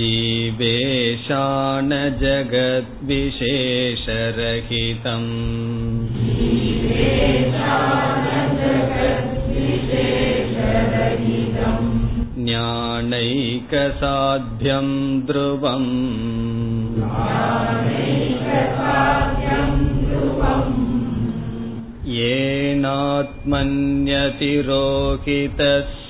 जीवेशानजगद्विशेषरहितम् ज्ञानैकसाध्यं ध्रुवम्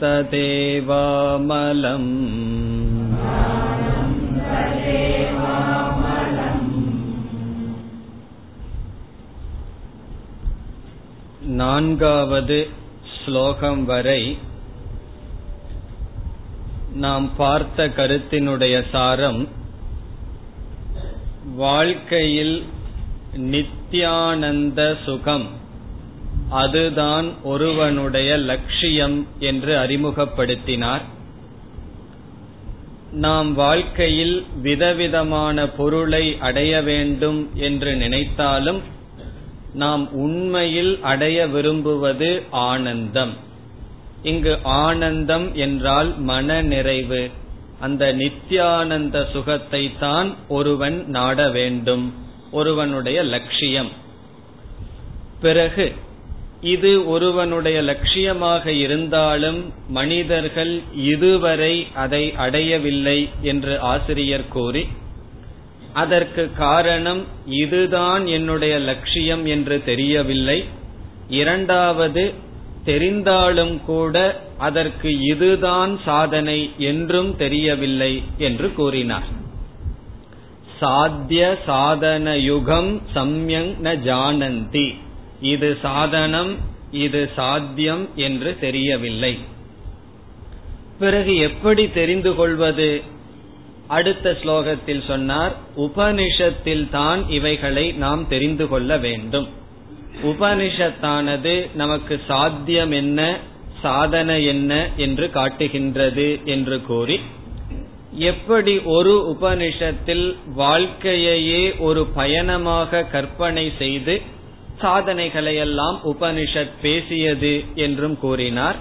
तदेवामलम् நான்காவது ஸ்லோகம் வரை நாம் பார்த்த கருத்தினுடைய சாரம் வாழ்க்கையில் நித்யானந்த சுகம் அதுதான் ஒருவனுடைய லட்சியம் என்று அறிமுகப்படுத்தினார். நாம் வாழ்க்கையில் விதவிதமான பொருளை அடைய வேண்டும் என்று நினைத்தாலும் நாம் உண்மையில் அடைய விரும்புவது ஆனந்தம். இங்கு ஆனந்தம் என்றால் மன நிறைவு. அந்த நித்யானந்த சுகத்தை தான் ஒருவன் நாட வேண்டும். ஒருவனுடைய லட்சியம். பிறகு இது ஒருவனுடைய லட்சியமாக இருந்தாலும் மனிதர்கள் இதுவரை அதை அடையவில்லை என்று ஆசிரியர் கூறி அதற்கு காரணம் இதுதான் என்னுடைய லட்சியம் என்று தெரியவில்லை. இரண்டாவது தெரிந்தாலும் கூட அதற்கு இதுதான் சாதனை என்றும் தெரியவில்லை என்று கூறினார். சாத்திய சாதன யுகம் சம்யங் ந ஜானந்தி. இது சாதனம் இது சாத்தியம் என்று தெரியவில்லை. பிறகு எப்படி தெரிந்து கொள்வது? அடுத்த ஸ்லோகத்தில் சொன்னார் உபனிஷத்தில் தான் இவைகளை நாம் தெரிந்து கொள்ள வேண்டும். உபனிஷத்தானது நமக்கு சாத்தியம் என்ன சாதனை என்ன என்று காட்டுகின்றது என்று கூறி எப்படி ஒரு உபனிஷத்தில் வாழ்க்கையையே ஒரு பயணமாக கற்பனை செய்து சாதனைகளையெல்லாம் உபனிஷத் பேசியது என்றும் கூறினார்.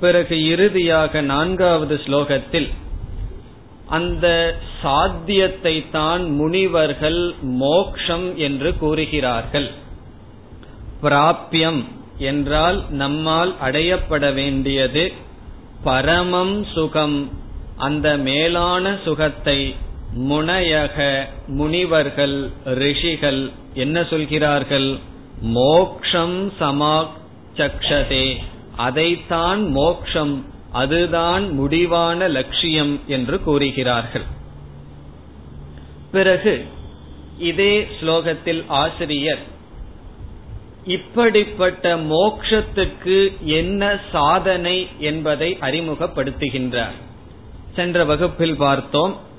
பிறகு இறுதியாக நான்காவது ஸ்லோகத்தில் அந்த சாத்தியத்தை தான் முனிவர்கள் மோக்ஷம் என்று கூறுகிறார்கள். பிராபியம் என்றால் நம்மால் அடையப்பட வேண்டியது பரமம் சுகம் அந்த மேலான சுகத்தை முனையக முனிவர்கள் ரிஷிகள் என்ன சொல்கிறார்கள்? மோக்ஷம் சமாச்சக்ஷதே. அதைத்தான் மோக்ஷம் அதுதான் முடிவான லட்சியம் என்று கூறுகிறார்கள். பிறகு இதே ஸ்லோகத்தில் ஆசிரியர் இப்படிப்பட்ட மோக்ஷத்துக்கு என்ன சாதனை என்பதை அறிமுகப்படுத்துகின்றார். சென்ற வகுப்பில் பார்த்தோம்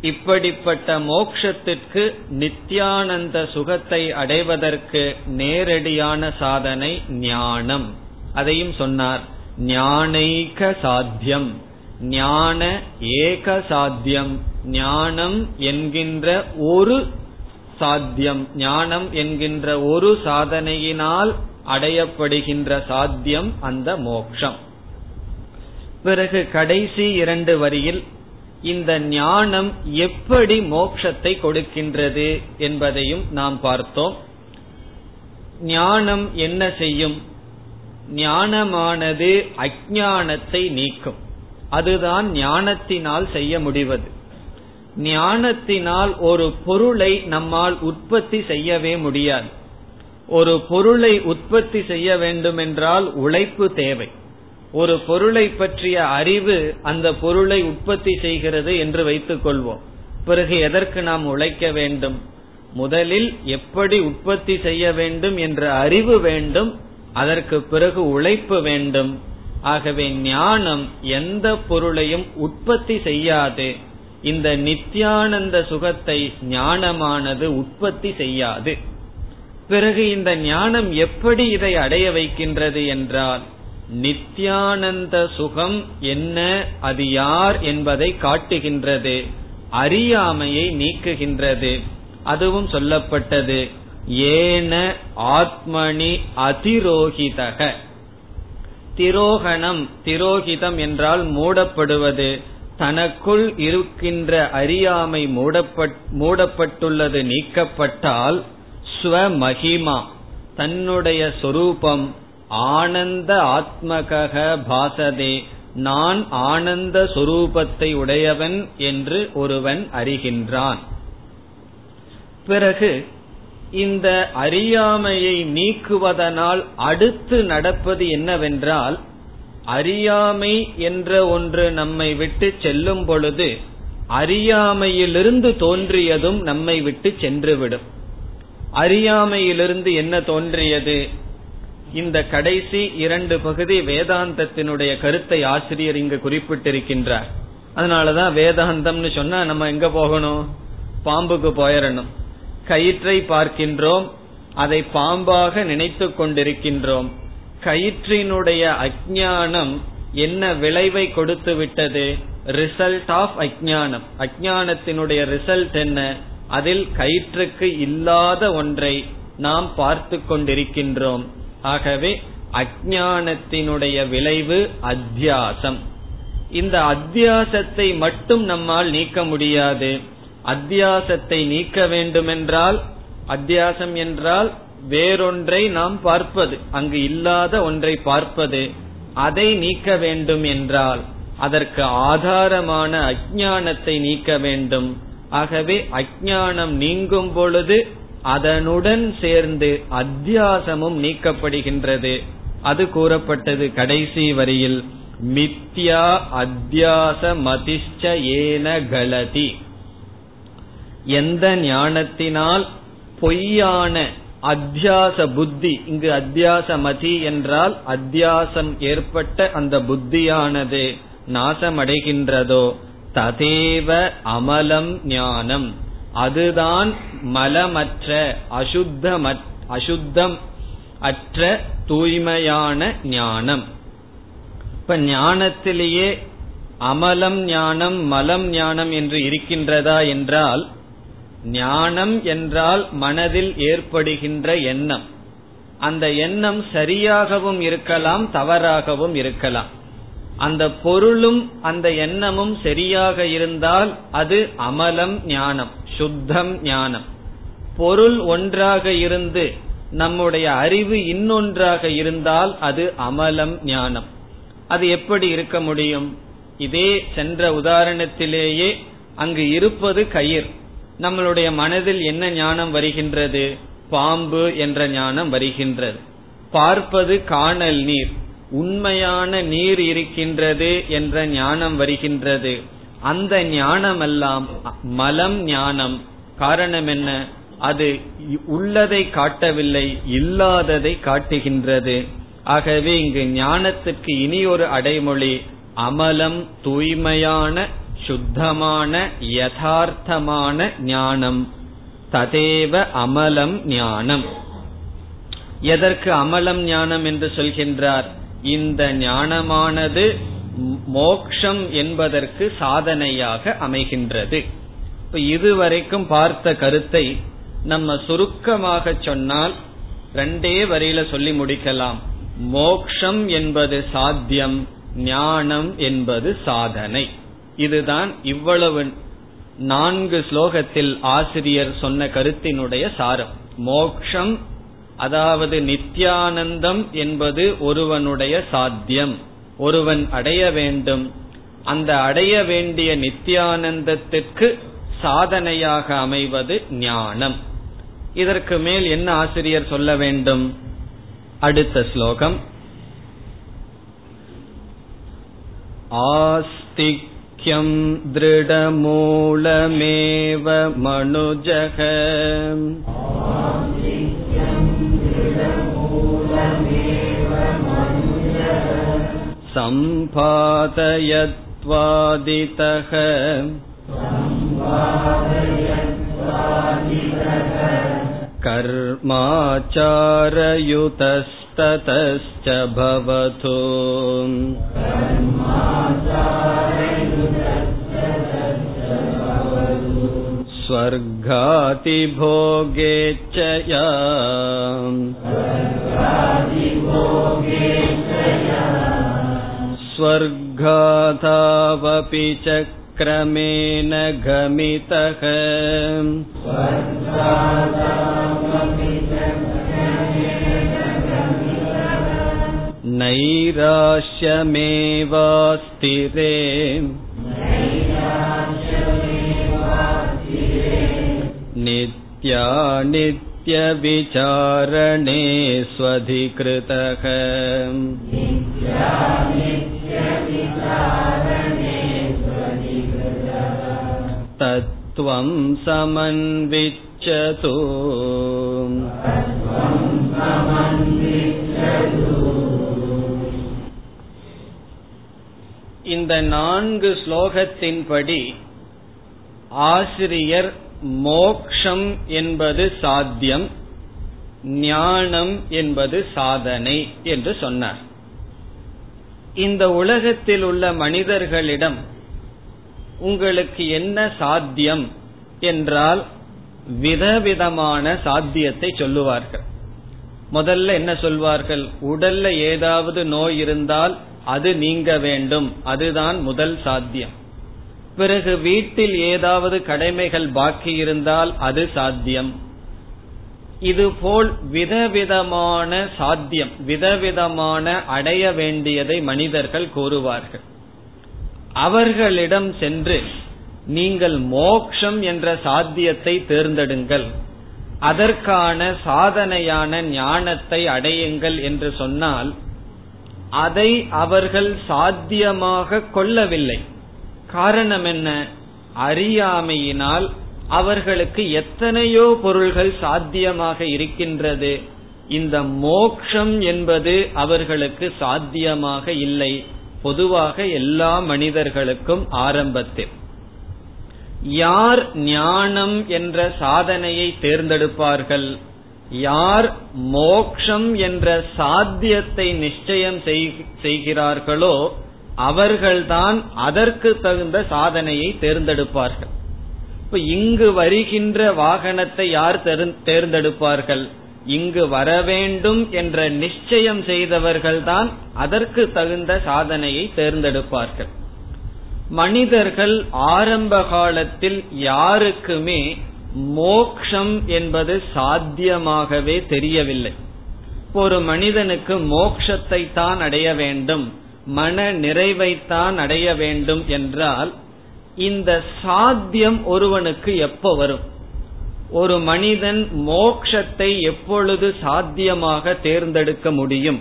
இப்படிப்பட்ட மோக்ஷத்திற்கு நித்யானந்த சுகத்தை அடைவதற்கு நேரடியான சாதனை ஞானம். அதையும் சொன்னார். ஞானைக சாத்தியம். ஞான ஏக சாத்தியம். ஞானம் என்கின்ற ஒரு சாத்தியம். ஞானம் என்கின்ற ஒரு சாதனையினால் அடையப்படுகின்ற சாத்தியம் அந்த மோக்ஷம். பிறகு கடைசி இரண்டு வரியில் இந்த ஞானம் எப்படி மோக்ஷத்தை கொடுக்கின்றது என்பதையும் நாம் பார்த்தோம். ஞானம் என்ன செய்யும்? ஞானமானது அஜானத்தை நீக்கும். அதுதான் ஞானத்தினால் செய்ய முடிவது. ஞானத்தினால் ஒரு பொருளை நம்மால் உற்பத்தி செய்யவே முடியாது. ஒரு பொருளை உற்பத்தி செய்ய வேண்டுமென்றால் உழைப்பு தேவை. ஒரு பொருளை பற்றிய அறிவு அந்த பொருளை உற்பத்தி செய்கிறது என்று வைத்துக் கொள்வோம். பிறகு எதற்கு நாம் உழைக்க வேண்டும்? முதலில் எப்படி உற்பத்தி செய்ய வேண்டும் என்ற அறிவு வேண்டும் அதற்கு பிறகு உழைப்பு வேண்டும். ஆகவே ஞானம் எந்த பொருளையும் உற்பத்தி செய்யாது. இந்த நித்யானந்த சுகத்தை ஞானமானது உற்பத்தி செய்யாது. பிறகு இந்த ஞானம் எப்படி இதை அடைய வைக்கின்றது என்றால் நித்யானந்த சுகம் என்ன அது யார் என்பதை காட்டுகின்றது அறியாமையை நீக்குகின்றது. அதுவும் சொல்லப்பட்டது. ஏன ஆத்மனி அதிரோகிதக. திரோகணம் திரோகிதம் என்றால் மூடப்படுவது. தனக்குள் இருக்கின்ற அறியாமை மூடப்பட்டுள்ளது நீக்கப்பட்டால் ஸ்வமகிமா தன்னுடைய சொரூபம். ஆனந்த ஆத்மக பாசதே. நான் ஆனந்த சொரூபத்தை உடையவன் என்று ஒருவன் அறிகின்றான். பிறகு இந்த அறியாமையை நீக்குவதனால் அடுத்து நடப்பது என்னவென்றால் அறியாமை என்ற ஒன்று நம்மை விட்டு செல்லும் பொழுது அறியாமையிலிருந்து தோன்றியதும் நம்மை விட்டு சென்றுவிடும். அறியாமையிலிருந்து என்ன தோன்றியது? இந்த கடைசி இரண்டு பகுதி வேதாந்தத்தினுடைய கருத்தை ஆசிரியர் இங்கு குறிப்பிட்டிருக்கின்றார். அதனாலதான் வேதாந்தம்னு சொன்னா நம்ம எங்க போகணும்? பாம்புக்கு போயிடணும் கயிற்றை பார்க்கின்றோம் அதை பாம்பாக நினைத்து கொண்டிருக்கின்றோம். கயிற்றினுடைய அஜானம் என்ன விளைவை கொடுத்து விட்டது? ரிசல்ட் ஆஃப் அஜானம் அஜானத்தினுடைய ரிசல்ட் என்ன? அதில் கயிற்றுக்கு இல்லாத ஒன்றை நாம் பார்த்து கொண்டிருக்கின்றோம். ஆகவே அஜானத்தினுடைய விளைவு அத்தியாசம். இந்த அத்தியாசத்தை மட்டும் நம்மால் நீக்க முடியாது. அத்தியாசத்தை நீக்க வேண்டுமென்றால் அத்தியாசம் என்றால் வேறொன்றை நாம் பார்ப்பது அங்கு இல்லாத ஒன்றை பார்ப்பது. அதை நீக்க வேண்டும் என்றால் அதற்கு ஆதாரமான அஜானத்தை நீக்க வேண்டும். ஆகவே அஜானம் நீங்கும் பொழுது அதனுடன் சேர்ந்து அத்தியாசமும் நீக்கப்படுகின்றது. அது கூறப்பட்டது கடைசி வரியில் மித்யா அத்தியாச மதிஷ்ட ஏன கலதி. எந்த ஞானத்தினால் பொய்யான அத்தியாச புத்தி இங்கு அத்தியாச மதி என்றால் அத்தியாசம் ஏற்பட்ட அந்த புத்தியானது நாசமடைகின்றதோ ததேவ அமலம் ஞானம். அதுதான் மலமற்ற அசுத்தம் அசுத்தம் அற்ற தூய்மையான ஞானம். இப்ப ஞானத்திலேயே அமலம் ஞானம் மலம் ஞானம் என்று இருக்கின்றதா என்றால் ஞானம் என்றால் மனதில் ஏற்படுகின்ற எண்ணம். அந்த எண்ணம் சரியாகவும் இருக்கலாம் தவறாகவும் இருக்கலாம். அந்த பொருளும் அந்த எண்ணமும் சரியாக இருந்தால் அது அமலம் ஞானம் சுத்தம் ஞானம். பொருள் ஒன்றாக இருந்து நம்முடைய அறிவு இன்னொன்றாக இருந்தால் அது அமலம் ஞானம். அது எப்படி இருக்க முடியும்? இதே சென்ற உதாரணத்திலேயே அங்கு இருப்பது கயிர் நம்மளுடைய மனதில் என்ன ஞானம் வருகின்றது? பாம்பு என்ற ஞானம் வருகின்றது. பார்ப்பது காணல் நீர். உண்மையான நீர் இருக்கின்றது என்ற ஞானம் வருகின்றது. அந்த ஞானமெல்லாம் மலம் ஞானம். காரணம் என்ன? அது உள்ளதை காட்டவில்லை இல்லாததை காட்டுகின்றது. ஆகவே இங்கு ஞானத்துக்கு இனி ஒரு அடைமொழி அமலம் தூய்மையான சுத்தமான யதார்த்தமான ஞானம். ததேவ அமலம் ஞானம். எதற்கு அமலம் ஞானம் என்று சொல்கின்றார்? இந்த ஞானமானது மோக்ஷம் என்பதற்கு சாதனையாக அமைகின்றது. இப்ப இதுவரைக்கும் பார்த்த கருத்தை நம்ம சுருக்கமாக சொன்னால் ரெண்டே வரியில சொல்லி முடிக்கலாம். மோக்ஷம் என்பது சாத்தியம் ஞானம் என்பது சாதனை. இதுதான் இவ்வளவு நான்கு ஸ்லோகத்தில் ஆசிரியர் சொன்ன கருத்தினுடைய சாரம். மோக்ஷம் அதாவது நித்யானந்தம் என்பது ஒருவனுடைய சாத்தியம் ஒருவன் அடைய வேண்டும் அந்த அடைய வேண்டிய நித்யானந்தத்திற்கு சாதனையாக அமைவது ஞானம் இதற்கு மேல் என்ன ஆசிரியர் சொல்ல வேண்டும் அடுத்த ஸ்லோகம் आस्तिक्यं दृढमूलमेव मनुजः सम्पादयत्वादितः कर्माचारयुतस्ततश्च भवतु स्वर्गातिभोगेच्छया स्वर्गादावपि च क्रमेण गमितः नैराश्यमेवास्तिरे नित्या नित्यविचारणे स्वधिकृतः तत्त्वं समन्विच्यतु இந்த நான்கு ஸ்லோகத்தின்படி ஆசிரியர் மோக்ஷம் என்பது சாத்தியம் ஞானம் என்பது சாதனை என்று சொன்னார். இந்த உலகத்தில் உள்ள மனிதர்களிடம் உங்களுக்கு என்ன சாத்தியம் என்றால் விதவிதமான சாத்தியத்தை சொல்லுவார்கள். முதல்ல என்ன சொல்வார்கள்? உடல்ல ஏதாவது நோய் இருந்தால் அது நீங்க வேண்டும். அதுதான் முதல் சாத்தியம். பிறகு வீட்டில் ஏதாவது கடமைகள் பாக்கி இருந்தால் அது சாத்தியம். இதுபோல் விதவிதமான சாத்தியம் விதவிதமான அடைய வேண்டியதை மனிதர்கள் கூறுவார்கள். அவர்களிடம் சென்று நீங்கள் மோக்ஷம் என்ற சாத்தியத்தை தேர்ந்தெடுங்கள். அதற்கான சாதனையான ஞானத்தை அடையுங்கள் என்று சொன்னால் அதை அவர்கள் சாத்தியமாக கொள்ளவில்லை. காரணம் என்ன அறியாமையினால் அவர்களுக்கு எத்தனையோ பொருள்கள் சாத்தியமாக இருக்கின்றது. இந்த மோக்ஷம் என்பது அவர்களுக்கு சாத்தியமாக இல்லை. பொதுவாக எல்லா மனிதர்களுக்கும் ஆரம்பத்தில். யார் ஞானம் என்ற சாதனையை தேர்ந்தெடுப்பார்கள்? யார் மோக்ஷம் என்ற சாத்தியத்தை நிச்சயம் செய்கிறார்களோ அவர்கள்தான் அதற்கு தகுந்த சாதனையை தேர்ந்தெடுப்பார்கள். இப்ப இங்கு வருகின்ற வாகனத்தை யார் தேர்ந்தெடுப்பார்கள்? இங்கு வர வேண்டும் என்ற நிச்சயம் செய்தவர்கள்தான் அதற்கு தகுந்த சாதனையை தேர்ந்தெடுப்பார்கள். மனிதர்கள் ஆரம்ப காலத்தில் யாருக்குமே மோக்ஷம் என்பது சாத்தியமாகவே தெரியவில்லை. ஒரு மனிதனுக்கு மோக்ஷத்தை தான் அடைய வேண்டும். மன நிறைவைத்தான் அடைய வேண்டும் என்றால் இந்த சாத்தியம் ஒருவனுக்கு எப்ப வரும்? ஒரு மனிதன் மோக்ஷத்தை எப்பொழுது சாத்தியமாக தேர்ந்தெடுக்க முடியும்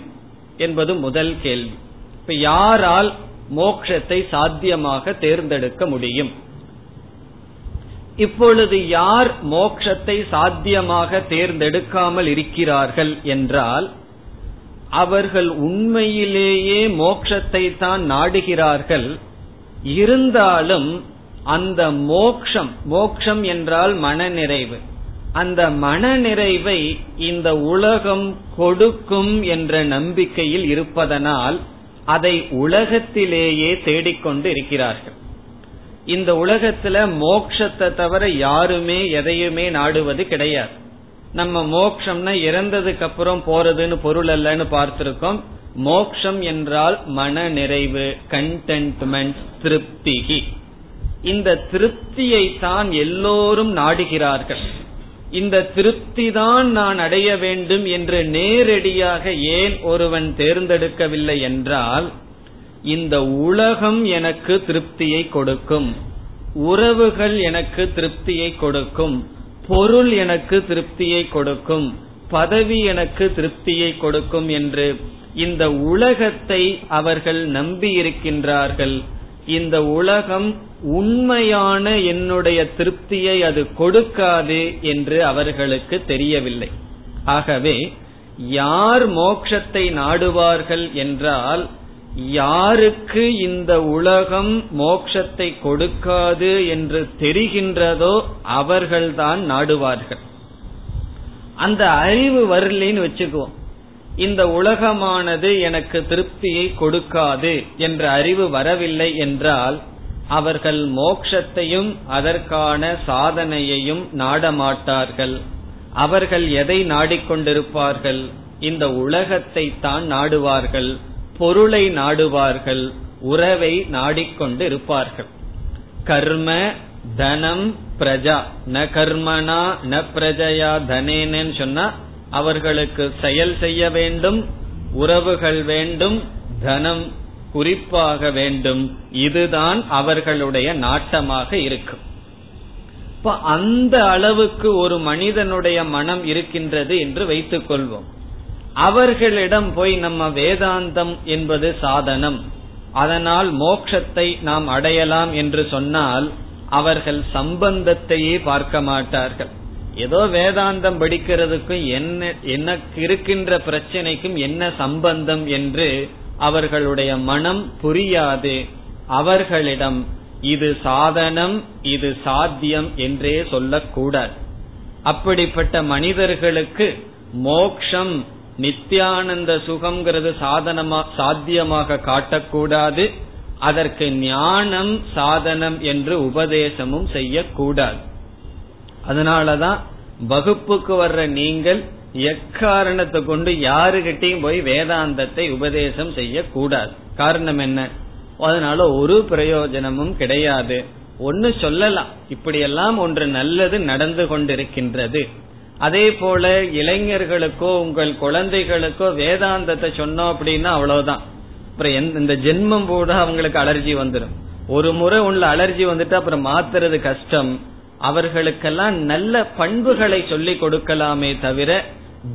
என்பது முதல் கேள்வி. இப்ப யாரால் மோக்ஷத்தை சாத்தியமாக தேர்ந்தெடுக்க முடியும்? இப்பொழுது யார் மோக்ஷத்தை சாத்தியமாக தேர்ந்தெடுக்காமல் இருக்கிறார்கள் என்றால் அவர்கள் உண்மையிலேயே மோக்ஷத்தை தான் நாடுகிறார்கள். இருந்தாலும் அந்த மோக்ஷம் மோக்ஷம் என்றால் மனநிறைவு. அந்த மனநிறைவை இந்த உலகம் கொடுக்கும் என்ற நம்பிக்கையில் இருப்பதனால் அதை உலகத்திலேயே தேடிக்கொண்டு இருக்கிறார்கள். இந்த உலகத்துல மோக்ஷத்தை தவிர யாருமே எதையுமே நாடுவது கிடையாது. நம்ம மோக்ஷம்னா இறந்ததுக்கு அப்புறம் போறதுன்னு பொருள் அல்லன்னு பார்த்திருக்கோம். மோக்ஷம் என்றால் மன நிறைவு கண்டென்ட்மெண்ட் திருப்திகி. இந்த திருப்தியை தான் எல்லோரும் நாடுகிறார்கள். இந்த திருப்தி தான் நான் அடைய வேண்டும் என்று நேரடியாக ஏன் ஒருவன் தேர்ந்தெடுக்கவில்லை என்றால் இந்த உலகம் எனக்கு திருப்தியை கொடுக்கும். உறவுகள் எனக்கு திருப்தியை கொடுக்கும். பொருள் எனக்கு திருப்தியை கொடுக்கும் பதவி எனக்கு திருப்தியை கொடுக்கும் என்று இந்த உலகத்தை அவர்கள் நம்பி இருக்கின்றார்கள். இந்த உலகம் உண்மையான என்னுடைய திருப்தியை அது கொடுக்காது என்று அவர்களுக்கு தெரியவில்லை. ஆகவே யார் மோட்சத்தை நாடுவார்கள் என்றால் யாருக்கு இந்த உலகம் மோட்சத்தை கொடுக்காது என்று தெரிகின்றதோ அவர்கள்தான் நாடுவார்கள். அந்த அறிவு வரலின்னு வச்சுக்குவோம். இந்த உலகமானது எனக்கு திருப்தியை கொடுக்காது என்ற அறிவு வரவில்லை என்றால் அவர்கள் மோக்ஷத்தையும் அதற்கான சாதனையையும் நாடமாட்டார்கள். அவர்கள் எதை நாடிக்கொண்டிருப்பார்கள்? இந்த உலகத்தை தான் நாடுவார்கள். பொருளை நாடுவார்கள் உறவை நாடிக்கொண்டு இருப்பார்கள். கர்ம தனம் பிரஜா. ந கர்மனா ந பிரஜயா தனேனன்னு சொன்னா அவர்களுக்கு செயல் செய்ய வேண்டும் உறவுகள் வேண்டும் தனம் குறிப்பாக வேண்டும். இதுதான் அவர்களுடைய நாட்டமாக இருக்கும். இப்ப அந்த அளவுக்கு ஒரு மனிதனுடைய மனம் இருக்கின்றது என்று வைத்துக் கொள்வோம் அவர்களிடம் போய் நம்ம வேதாந்தம் என்பது சாதனம். அதனால் மோட்சத்தை நாம் அடையலாம் என்று சொன்னால் அவர்கள் சம்பந்தத்தையே பார்க்க மாட்டார்கள். ஏதோ வேதாந்தம் படிக்கிறதுக்கும் என்ன எனக்கு இருக்கின்ற பிரச்சனைக்கும் என்ன சம்பந்தம் என்று அவர்களுடைய மனம் புரியாது. அவர்களிடம் இது சாதனம் இது சாத்தியம் என்றே சொல்லக்கூடாது. அப்படிப்பட்ட மனிதர்களுக்கு மோக்ஷம் நித்யானந்த சுகம்ங்கிறது சாதனமா சாத்தியமாக காட்டக்கூடாது. அதற்கு ஞானம் சாதனம் என்று உபதேசமும் செய்யக்கூடாது. அதனாலதான் வகுப்புக்கு வர்ற நீங்கள் எக்காரணத்தை கொண்டு யாருகிட்டையும் போய் வேதாந்தத்தை உபதேசம் செய்யக்கூடாது. காரணம் என்ன? அதனால ஒரு பிரயோஜனமும் கிடையாது. ஒன்னு சொல்லலாம். இப்படியெல்லாம் ஒன்று நல்லது நடந்து கொண்டிருக்கின்றது. அதே போல இளைஞர்களுக்கோ உங்கள் குழந்தைகளுக்கோ வேதாந்தத்தை சொன்னோம் அப்படின்னா அவ்வளவுதான். அப்புறம் இந்த ஜென்மம் கூட அவங்களுக்கு அலர்ஜி வந்துடும் ஒரு முறை உள்ள அலர்ஜி வந்துட்டு அப்புறம் மாத்துறது கஷ்டம். அவர்களுக்கெல்லாம் நல்ல பண்புகளை சொல்லிக் கொடுக்கலாமே தவிர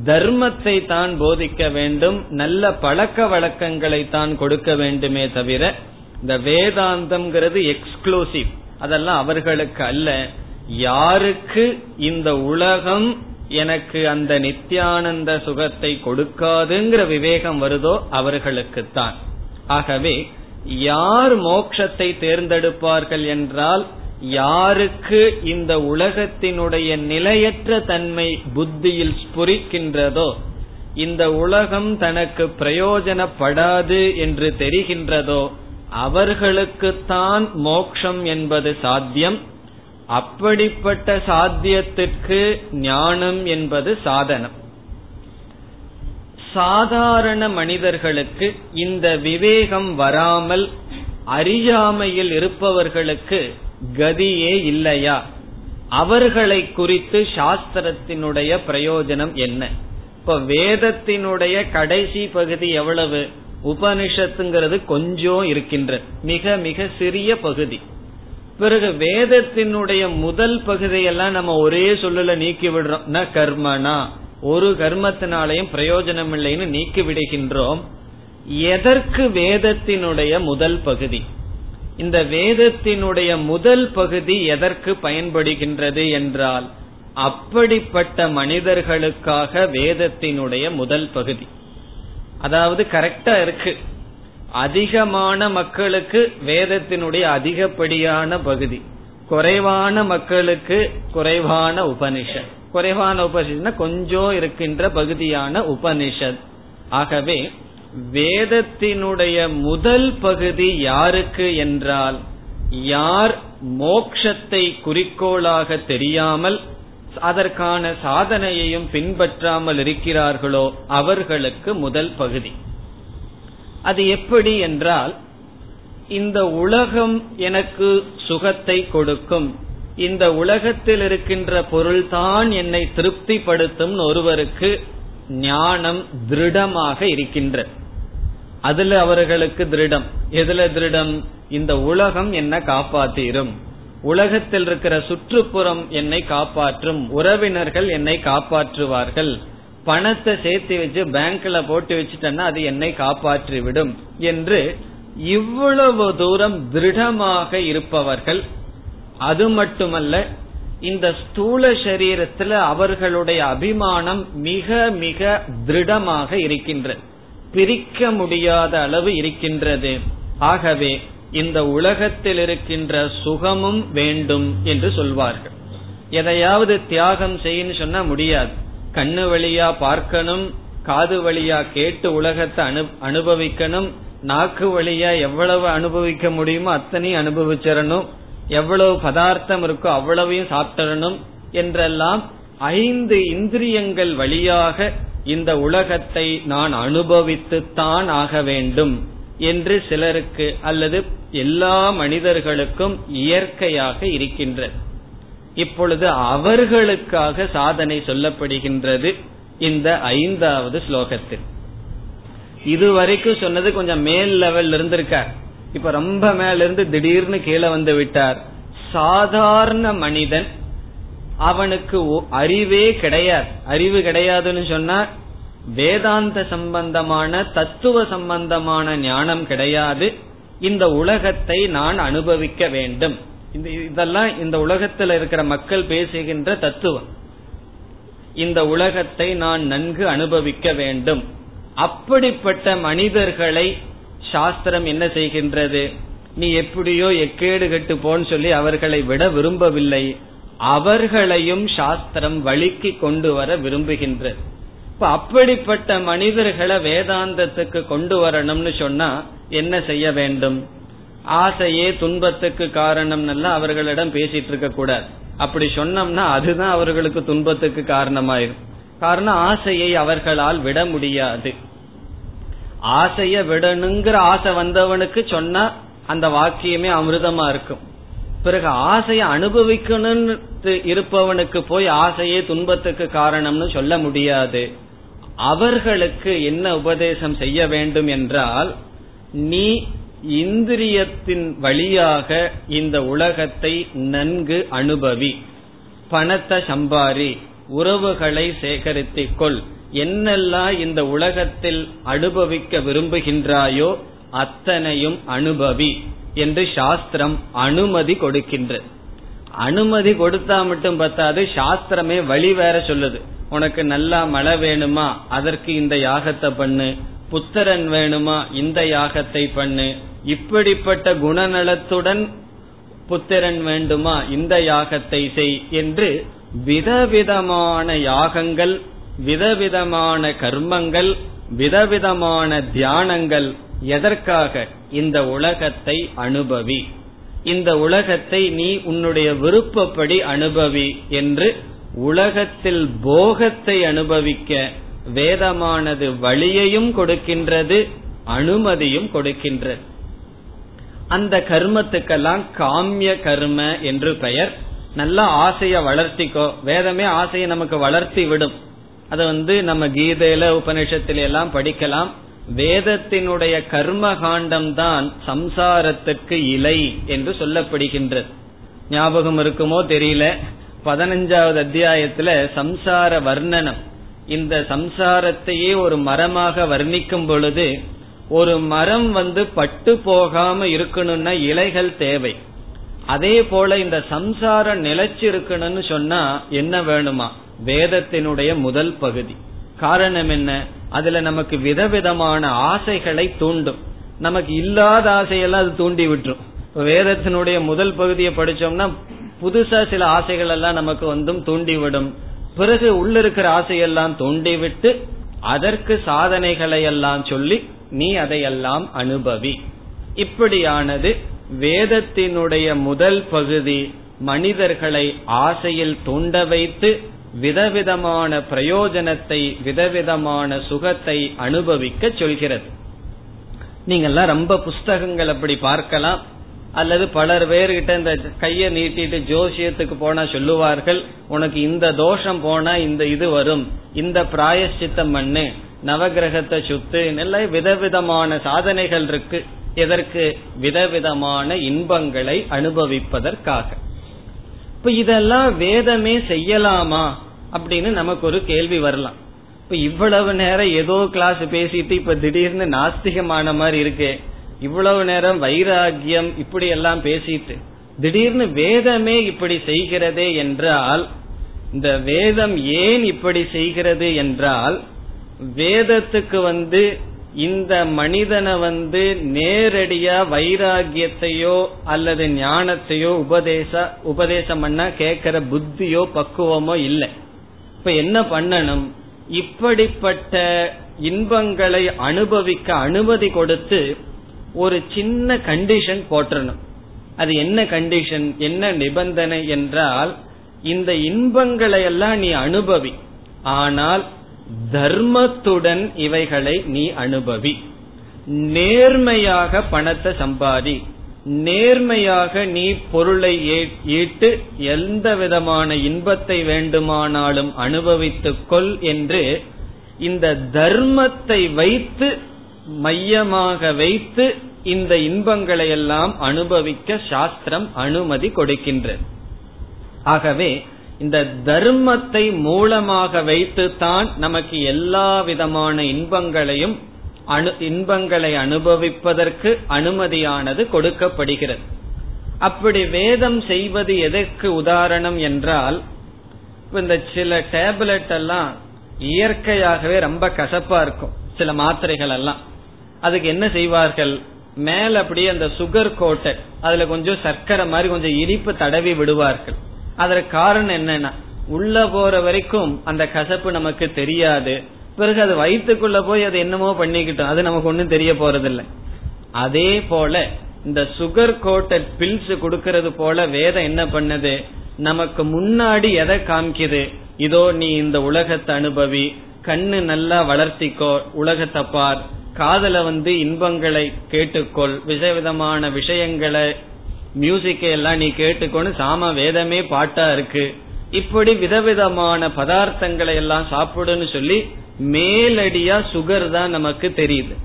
தர்மத்தை தான் போதிக்க வேண்டும் நல்ல பழக்க வழக்கங்களை தான் கொடுக்க வேண்டுமே தவிர இந்த வேதாந்தம்ங்கிறது எக்ஸ்க்ளூசிவ் அதெல்லாம் அவர்களுக்கு அல்ல. யாருக்கு இந்த உலகம் எனக்கு அந்த நித்யானந்த சுகத்தை கொடுக்காதுங்கிற விவேகம் வருதோ அவர்களுக்குத்தான். ஆகவே யார் மோக்ஷத்தை தேர்ந்தெடுப்பார்கள் என்றால் யாருக்கு இந்த உலகத்தினுடைய நிலையற்ற தன்மை புத்தியில் ஸ்புரிக்கின்றதோ இந்த உலகம் தனக்கு பிரயோஜனப்படாது என்று தெரிகின்றதோ அவர்களுக்குத்தான் மோக்ஷம் என்பது சாத்தியம். அப்படிப்பட்ட சாத்தியத்திற்கு ஞானம் என்பது சாதனம். சாதாரண மனிதர்களுக்கு இந்த விவேகம் வராமல் அறியாமையில் இருப்பவர்களுக்கு கதியே இல்லையா? அவர்களை குறித்து சாஸ்திரத்தினுடைய பிரயோஜனம் என்ன? இப்ப வேதத்தினுடைய கடைசி பகுதி எவ்வளவு? உபனிஷத்துங்கிறது கொஞ்சம் இருக்கின்ற மிக மிக சிறிய பகுதி. பிறகு வேதத்தினுடைய முதல் பகுதியெல்லாம் நம்ம ஒரே சொல்லல நீக்கி விடுறோம். ந கர்மனா. ஒரு கர்மத்தினாலையும் பிரயோஜனம் இல்லைன்னு நீக்கி விடுகின்றோம். எதற்கு வேதத்தினுடைய முதல் பகுதி? இந்த வேதத்தினுடைய முதல் பகுதி எதற்கு பயன்படுகின்றது என்றால் அப்படிப்பட்ட மனிதர்களுக்காக வேதத்தினுடைய முதல் பகுதி. அதாவது கரெக்டா இருக்கு. அதிகமான மக்களுக்கு வேதத்தினுடைய அதிகப்படியான பகுதி. குறைவான மக்களுக்கு குறைவான உபனிஷத். குறைவான உபனிஷத்னா கொஞ்சம் இருக்கின்ற பகுதியான உபனிஷத். ஆகவே வேதத்தினுடைய முதல் பகுதி யாருக்கு என்றால் யார் மோக்ஷத்தை குறிக்கோளாக தெரியாமல் அதற்கான சாதனையையும் பின்பற்றாமல் இருக்கிறார்களோ அவர்களுக்கு முதல் பகுதி. அது எப்படி என்றால் இந்த உலகம் எனக்கு சுகத்தை கொடுக்கும். இந்த உலகத்தில் இருக்கின்ற பொருள்தான் என்னை திருப்திப்படுத்தும் ஒருவருக்கு ஞானம் திருடமாக இருக்கின்ற அதுல அவர்களுக்கு திருடம். எதுல திருடம்? இந்த உலகம் என்ன காப்பாத்தீரும். உலகத்தில் இருக்கிற சுற்றுப்புறம் என்னை காப்பாற்றும். உறவினர்கள் என்னை காப்பாற்றுவார்கள். பணத்தை சேர்த்து வச்சு பேங்க்ல போட்டு வச்சுட்டேன்னா அது என்னை காப்பாற்றி விடும் என்று இவ்வளவு தூரம் திருடமாக இருப்பவர்கள். அது மட்டுமல்ல இந்த ஸ்தூல சரீரத்துல அவர்களுடைய அபிமானம் மிக மிக திருடமாக இருக்கின்றது பிரிக்க முடியாத அளவு இருக்கின்றது. ஆகவே இந்த உலகத்தில் இருக்கின்ற சுகமும் வேண்டும் என்று சொல்வார்கள். எதையாவது தியாகம் செய்யன்னு சொன்னா முடியாது. கண்ணு வழியா பார்க்கணும் காது வழியா கேட்டு உலகத்தை அனு அனுபவிக்கணும் நாக்கு வழியா எவ்வளவு அனுபவிக்க முடியுமோ அத்தனையும் அனுபவிச்சிடணும் எவ்வளவு பதார்த்தம் இருக்கோ அவ்வளவையும் சாப்பிடணும் என்றெல்லாம் ஐந்து இந்திரியங்கள் வழியாக இந்த உலகத்தை நான் அனுபவித்துத்தான் ஆக வேண்டும் என்று சிலருக்கு அல்லது எல்லா மனிதர்களுக்கும் இயற்கையாக இருக்கின்றது. இப்பொழுது அவர்களுக்காக சாதனை சொல்லப்படுகின்றது இந்த ஐந்தாவது ஸ்லோகத்தில். இதுவரைக்கும் சொன்னது கொஞ்சம் மேல் லெவல் இருந்திருக்கார். இப்ப ரொம்ப மேல இருந்து திடீர்னு கீழே வந்து விட்டார். சாதாரண மனிதன் அவனுக்கு அறிவே கிடையாது. அறிவு கிடையாதுன்னு சொன்னா வேதாந்த சம்பந்தமான தத்துவ சம்பந்தமான ஞானம் கிடையாது. இந்த உலகத்தை நான் அனுபவிக்க வேண்டும். இந்த இதெல்லாம் இந்த உலகத்தில் இருக்கிற மக்கள் பேசுகின்ற தத்துவம். இந்த உலகத்தை நான் நன்கு அனுபவிக்க வேண்டும். அப்படிப்பட்ட மனிதர்களை சாஸ்திரம் என்ன செய்கின்றது? நீ எப்படியோ எக்கேடு கெட்டு போன்னு சொல்லி அவர்களை விட விரும்பவில்லை. அவர்களையும் சாஸ்திரம் வழிக்கு கொண்டு வர விரும்புகின்றது. இப்ப அப்படிப்பட்ட மனிதர்களை வேதாந்தத்துக்கு கொண்டு வரணும்னு சொன்னா என்ன செய்ய வேண்டும்? ஆசையே துன்பத்துக்கு காரணம் அவர்களிடம் பேசிட்டு இருக்க கூடாது. அப்படி சொன்னோம்னா அதுதான் அவர்களுக்கு துன்பத்துக்கு காரணமாயிரும். காரணம் ஆசையை அவர்களால் விட முடியாது. ஆசைய விடணுங்கிற ஆசை வந்தவனுக்கு சொன்னா அந்த வாக்கியமே அமிர்தமா இருக்கும். பிறகு ஆசையை அனுபவிக்கணும்னு இருப்பவனுக்கு போய் ஆசையே துன்பத்துக்கு காரணம்னு சொல்ல முடியாது. அவர்களுக்கு என்ன உபதேசம் செய்ய வேண்டும் என்றால் நீ இந்திரியத்தின் வழியாக இந்த உலகத்தை நன்கு அனுபவி. பணத்தை சம்பாரி உறவுகளை சேகரித்துக் கொள். என்னெல்லாம் இந்த உலகத்தில் அனுபவிக்க விரும்புகின்றாயோ அத்தனையும் அனுபவி என்று சாஸ்திரம் அனுமதி கொடுக்கின்றது அனுமதி கொடுத்தா மட்டும் பத்தாது சாஸ்திரமே வழி வேற சொல்லுது. உனக்கு நல்லா மழை வேணுமா? அதற்கு இந்த யாகத்தை பண்ணு. புத்திரன் வேணுமா? இந்த யாகத்தை பண்ணு. இப்படிப்பட்ட குணநலத்துடன் புத்திரன் வேண்டுமா? இந்த யாகத்தை செய் என்று விதவிதமான யாகங்கள் விதவிதமான கர்மங்கள் விதவிதமான தியானங்கள் எதற்காக? இந்த உலகத்தை அனுபவி. இந்த உலகத்தை நீ உன்னுடைய விருப்பப்படி அனுபவி என்று உலகத்தில் போகத்தை அனுபவிக்க வேதமானது வழியையும் கொடுக்கின்றது அனுமதியும் கொடுக்கின்றது. அந்த கர்மத்துக்கெல்லாம் காமிய கர்ம என்று பெயர். நல்லா ஆசைய வளர்த்திக்கோ. வேதமே ஆசையை நமக்கு வளர்த்தி விடும். அதை வந்து நம்ம கீதையில உபனிஷத்தில எல்லாம் படிக்கலாம். வேதத்தினுடைய கர்ம காண்டம் தான் சம்சாரத்துக்கு இலை என்று சொல்லப்படுகின்றது. ஞாபகம் இருக்குமோ தெரியல. பதினஞ்சாவது அத்தியாயத்துல சம்சார வர்ணனம். இந்த சம்சாரத்தையே ஒரு மரமாக வர்ணிக்கும் பொழுது ஒரு மரம் வந்து பட்டு போகாம இருக்கணும்னா இலைகள் தேவை. அதே போல இந்த சம்சாரம் நிலைச்சு இருக்கணும்னு சொன்னா என்ன வேணுமா? வேதத்தினுடைய முதல் பகுதி. காரணம் என்ன? அதுல நமக்கு விதவிதமான ஆசைகளை தூண்டும். நமக்கு இல்லாத ஆசையெல்லாம் அது தூண்டி விட்டுரும். வேதத்தினுடைய முதல் பகுதியை படிச்சோம்னா புதுசா சில ஆசைகள் எல்லாம் நமக்கு வந்தும் தூண்டிவிடும் பிறகு உள்ள இருக்கிற ஆசையெல்லாம் தூண்டிவிட்டு அதற்கு சாதனைகளை எல்லாம் சொல்லி நீ அதையெல்லாம் அனுபவி. இப்படியானது வேதத்தினுடைய முதல் பகுதி மனிதர்களை ஆசையில் தூண்ட வைத்து விதவிதமான பிரயோஜனத்தை விதவிதமான சுகத்தை அனுபவிக்க சொல்கிறது. நீங்கெல்லாம் ரொம்ப புஸ்தகங்கள் அப்படி பார்க்கலாம். அல்லது பலர் பேர்கிட்ட இந்த கைய நீட்டிட்டு ஜோசியத்துக்கு போனா சொல்லுவார்கள் உனக்கு இந்த தோஷம் போனா இந்த இது வரும். இந்த பிராயஷ்சித்தம் பண்ணு. நவகிரகத்தை சுத்து நல்ல விதவிதமான சாதனைகள் இருக்கு. எதற்கு? விதவிதமான இன்பங்களை அனுபவிப்பதற்காக. இப்ப இதெல்லாம் வேதமே செய்யலாமா? அப்படின்னு நமக்கு ஒரு கேள்வி வரலாம். இப்ப இவ்வளவு நேரம் ஏதோ கிளாஸ் பேசிட்டு இப்ப திடீர்னு நாஸ்திகமான மாதிரி இருக்கு. இவ்வளவு நேரம் வைராகியம் இப்படி எல்லாம் பேசிட்டு திடீர்னு வேதமே இப்படி செய்கிறதே என்றால் இந்த வேதம் ஏன் இப்படி செய்கிறது என்றால் வேதத்துக்கு வந்து இந்த மனிதனை வந்து நேரடியா வைராகியத்தையோ அல்லது ஞானத்தையோ உபதேச உபதேசம் பண்ணா கேட்கிற புத்தியோ பக்குவமோ இல்லை. இப்ப என்ன பண்ணணும்? இப்படிப்பட்ட இன்பங்களை அனுபவிக்க அனுமதி கொடுத்து ஒரு சின்ன கண்டிஷன் போட்டணும் அது என்ன கண்டிஷன் என்ன நிபந்தனை என்றால் இந்த இன்பங்களை எல்லாம் நீ அனுபவி. ஆனால் தர்மத்துடன் இவைகளை நீ அனுபவி. நேர்மையாக பணத்தை சம்பாதி. நேர்மையாக நீ பொருளை ஈட்டு எந்த விதமான இன்பத்தை வேண்டுமானாலும் அனுபவித்துக் கொள் என்று இந்த தர்மத்தை வைத்து மையமாக வைத்து இந்த இன்பங்களை எல்லாம் அனுபவிக்க சாஸ்திரம் அனுமதி கொடுக்கின்றது ஆகவே இந்த தர்மத்தை மூலமாக வைத்துத்தான் நமக்கு எல்லா விதமான இன்பங்களையும் அனு இன்பங்களை அனுபவிப்பதற்கு அனுமதியானது கொடுக்கப்படுகிறது. அப்படி வேதம் செய்வது எதற்கு உதாரணம் என்றால் இந்த சில டேப்லெட் எல்லாம் இயற்கையாகவே ரொம்ப கசப்பா இருக்கும் சில மாத்திரைகள் எல்லாம். அதுக்கு என்ன செய்வார்கள்? மேல அப்படியே அந்த சுகர் கோட்டை அதுல கொஞ்சம் சர்க்கரை மாதிரி கொஞ்சம் இனிப்பு தடவி விடுவார்கள். அதற்கு காரணம் என்னன்னா உள்ள போற வரைக்கும் அந்த கசப்பு நமக்கு தெரியாது. பிறகு அது வயிற்றுக்குள்ள போய் அது என்னமோ பண்ணிக்கிட்டோம். அது நமக்கு ஒன்றும் தெரிய போறதில்லை. அதே போல இந்த சுகர் கோட்டட் பில்ஸ் கொடுக்கறது போல வேதம் என்ன பண்ணுது? நமக்கு முன்னாடி எதை காமிக்குது? இதோ நீ இந்த உலகத்தை அனுபவி கண்ணு நல்லா வளர்த்திக்கோ உலகத்தை பார் காதல வந்து இன்பங்களை கேட்டுக்கொள் விதவிதமான விஷயங்களை மியூசிக்கை எல்லாம் நீ கேட்டுக்கொண்டு சாம வேதமே பாட்டா இருக்கு. இப்படி விதவிதமான பதார்த்தங்களை எல்லாம் சாப்பிடுன்னு சொல்லி மேலடியா சுகர் தான் நமக்கு தெரியுது.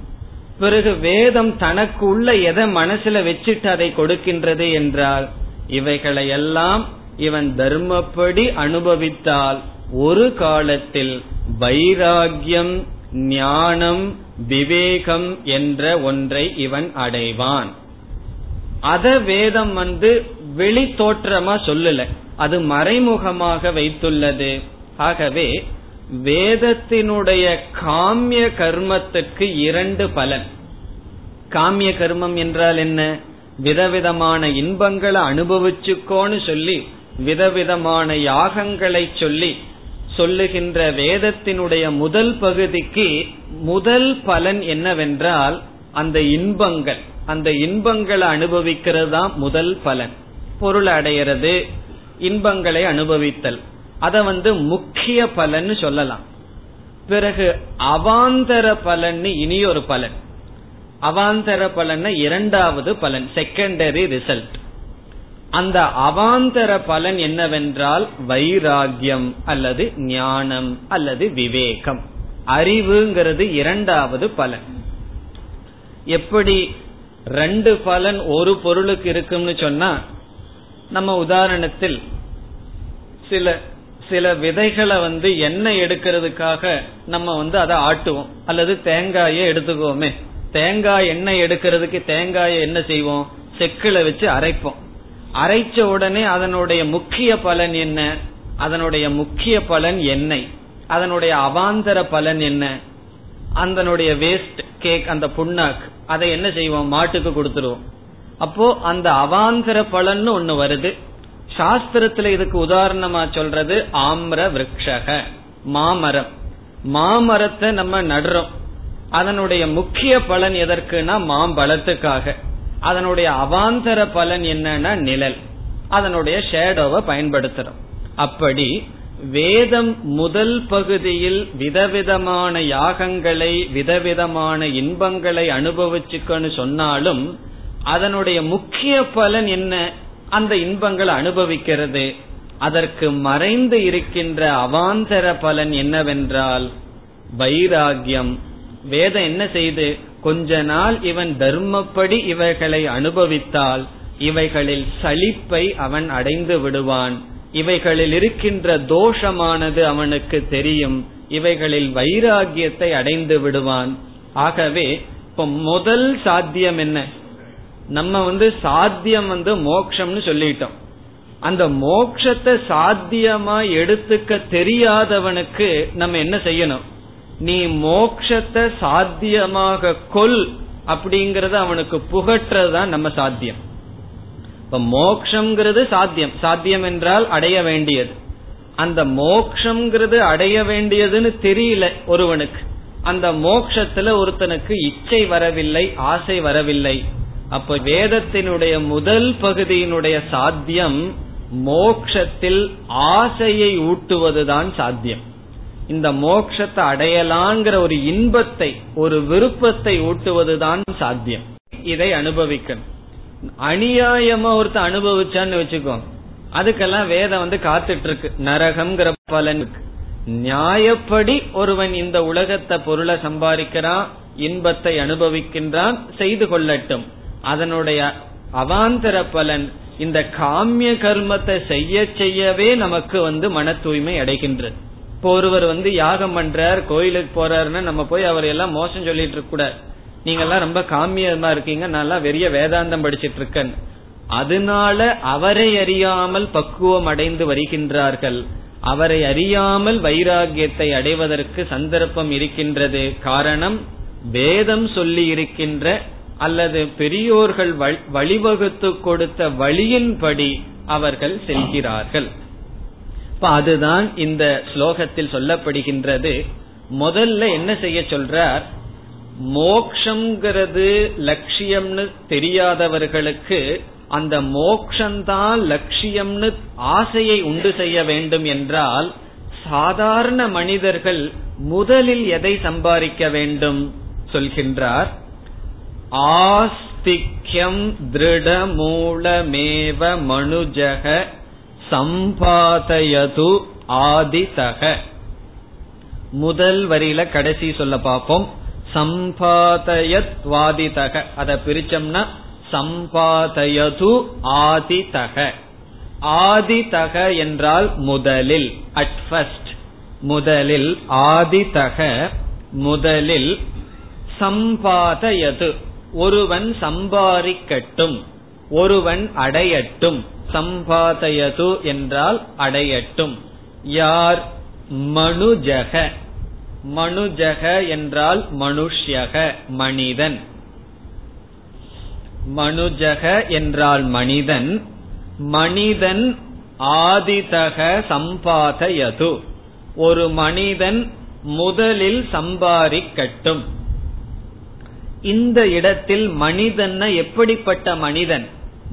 பிறகு வேதம் தனக்கு உள்ள எதை மனசுல வச்சுட்டு அதை கொடுக்கின்றது என்றால் இவைகளை எல்லாம் இவன் தர்மப்படி அனுபவித்தால் ஒரு காலத்தில் வைராகியம் ஞானம் விவேகம் என்ற ஒன்றை இவன் அடைவான். அத வேதம் வந்து வெளி தோற்றமா சொல்லல. அது மறைமுகமாக வைத்துள்ளது. ஆகவே வேதத்தினுடைய காமிய கர்மத்துக்கு இரண்டு பலன். காமிய கர்மம் என்றால் என்ன? விதவிதமான இன்பங்களை அனுபவிச்சுக்கோன்னு சொல்லி விதவிதமான யாகங்களை சொல்லி சொல்லுகின்ற வேதத்தினுடைய முதல் பகுதிக்கு முதல் பலன் என்னவென்றால் அந்த இன்பங்கள். அந்த இன்பங்களை அனுபவிக்கிறது தான் முதல் பலன். பொருள் அடையிறது இன்பங்களை அனுபவித்தல். அத வந்து முக்கிய பலன் சொல்லலாம். பிறகு அவாந்தர பலன் இனி ஒரு பலன். அவாந்தர பலன் இரண்டாவது பலன் செகண்டரி ரிசல்ட் அந்த அவாந்தர பலன் என்னவென்றால் வைராகியம் அல்லது ஞானம் அல்லது விவேகம். அறிவுங்கிறது இரண்டாவது பலன். எப்படி ரெண்டு பலன் ஒரு பொருளுக்கு இருக்கும்னு சொன்னா நம்ம உதாரணத்தில் சில சில விதைகளை வந்து எண்ணெய் எடுக்கிறதுக்காக நம்ம வந்து அதை ஆட்டுவோம். அல்லது தேங்காயை எடுத்துக்கோமே தேங்காய் எண்ணெய் எடுக்கிறதுக்கு தேங்காயை என்ன செய்வோம்? செக்கில வச்சு அரைப்போம். அரைச்ச உடனே அதனுடைய முக்கிய பலன் என்ன? அதனுடைய முக்கிய பலன் எண்ணெய். அதனுடைய அவாந்தர பலன் என்ன? அதனுடைய வேஸ்ட் கேக் அந்த புண்ணாக்கு அதை என்ன செய்வோம்? மாட்டுக்கு கொடுத்துருவோம். அப்போ அந்த அவாந்தர பலன் ஒண்ணு வருது. சாஸ்திரத்துல இதுக்கு உதாரணமா சொல்றது ஆம்ர விரக்ஷக மாமரம். மாமரத்தை நம்ம நடுறோம். அதனுடைய முக்கிய பலன் எதற்குனா மாம்பழத்துக்காக. அதனுடைய அவாந்தர பலன் என்னன்னா நிழல். அதனுடைய ஷேடோவை பயன்படுத்துறோம். அப்படி வேதம் முதல் பகுதியில் விதவிதமான யாகங்களை விதவிதமான இன்பங்களை அனுபவிச்சுக்கன்னு சொன்னாலும் அதனுடைய முக்கிய பலன் என்ன? அந்த இன்பங்களை அனுபவிக்கிறது. அதற்கு மறைந்து இருக்கின்ற அவாந்தர பலன் என்னவென்றால் வைராகியம் வேதம் என்ன செய்து? கொஞ்ச நாள் இவன் தர்மப்படி இவைகளை அனுபவித்தால் இவைகளில் சலிப்பை அவன் அடைந்து விடுவான். இவைகளில் இருக்கின்ற தோஷமானது அவனுக்கு தெரியும். இவைகளில் வைராகியத்தை அடைந்து விடுவான். ஆகவே இப்ப முதல் சாத்தியம் என்ன? நம்ம வந்து சாத்தியம் வந்து மோக்ஷம்னு சொல்லிட்டோம். அந்த மோக்ஷத்தை சாத்தியமா எடுத்துக்க தெரியாதவனுக்கு நம்ம என்ன செய்யணும்? நீ மோக்ஷத்தை சாத்தியமாக கொல் அப்படிங்கறத அவனுக்கு புகற்றதுதான் நம்ம சாத்தியம். இப்ப மோக்ஷங்கிறது சாத்தியம். சாத்தியம் என்றால் அடைய வேண்டியது. அந்த மோக்ஷங்கிறது அடைய வேண்டியதுன்னு தெரியல ஒருவனுக்கு. அந்த மோக்ஷத்துல ஒருத்தனுக்கு இச்சை வரவில்லை ஆசை வரவில்லை. அப்ப வேதத்தினுடைய முதல் பகுதியினுடைய சாத்தியம் மோக்ஷத்தில் ஆசையை ஊட்டுவதுதான் சாத்தியம். இந்த மோக்ஷத்தை அடையலாங்கிற ஒரு இன்பத்தை ஒரு விருப்பத்தை ஊட்டுவதுதான் சாத்தியம். இதை அனுபவிக்கணும். அநியாயமா ஒருத்த அனுபவிச்சான்னு வச்சுக்கோ. அதுக்கெல்லாம் வேதம் வந்து காத்துட்டு இருக்கு நரகம்ங்கிற பலனுக்கு நியாயப்படி ஒருவன் இந்த உலகத்தை பொருளை சம்பாதிக்கிறான் இன்பத்தை அனுபவிக்கின்றான் செய்து கொள்ளட்டும். அதனுடைய அவாந்தர பலன் இந்த காமிய கர்மத்தை செய்ய செய்யவே நமக்கு வந்து மன தூய்மை அடைகின்றது. இப்போ ஒருவர் வந்து யாகம் பண்றார் கோயிலுக்கு போறாருன்னா நம்ம போய் அவர் எல்லாம் மோசம் சொல்லிட்டு இருக்க கூடாது. நீங்க எல்லாம் ரொம்ப காமியமா இருக்கீங்க. நல்லா வெறிய வேதாந்தம் படிச்சிட்டு இருக்கேன். அதனால அவரை அறியாமல் பக்குவம் அடைந்து வருகின்றார்கள். அவரை அறியாமல் வைராகியத்தை அடைவதற்கு சந்தர்ப்பம் இருக்கின்றது. காரணம் வேதம் சொல்லி இருக்கின்ற அல்லது பெரியோர்கள் வழிவகுத்து கொடுத்த வழியின்படி அவர்கள் செல்கிறார்கள். இப்ப அதுதான் இந்த ஸ்லோகத்தில் சொல்லப்படுகின்றது. முதல்ல என்ன செய்ய சொல்றார்? மோக்ஷங்கிறது லட்சியம்னு தெரியாதவர்களுக்கு அந்த மோக்ஷந்தான் லட்சியம்னு ஆசையை உண்டு செய்ய வேண்டும் என்றால் சாதாரண மனிதர்கள் முதலில் எதை சம்பாதிக்க வேண்டும் சொல்கின்றார்? ஆஸ்திக்யம் திருடமூலமேவ மனுஜக சம்பாதயது ஆதிதக. முதல் வரியில கடைசி சொல்ல பார்ப்போம். சம்பாதயத் வாதிதக பிரிச்சம்னா பிரிச்சோம்னா சம்பாதயது ஆதிதக. ஆதிதக என்றால் முதலில் அட் ஃபர்ஸ்ட் முதலில் ஆதிதக முதலில் சம்பாதயது. ஒருவன் சம்பாதிக்கட்டும் ஒருவன் அடையட்டும். சம்பாதயது என்றால் அடையட்டும். யார்? மனுஜக. மனுஜக என்றால் மனுஷ்யக மனிதன். மனுஜக என்றால் மனிதன் மனிதன் ஆதிதக சம்பாதயது. ஒரு மனிதன் முதலில் சம்பாதிக்கட்டும். இந்த இடத்தில் மனிதன் எப்படிப்பட்ட மனிதன்?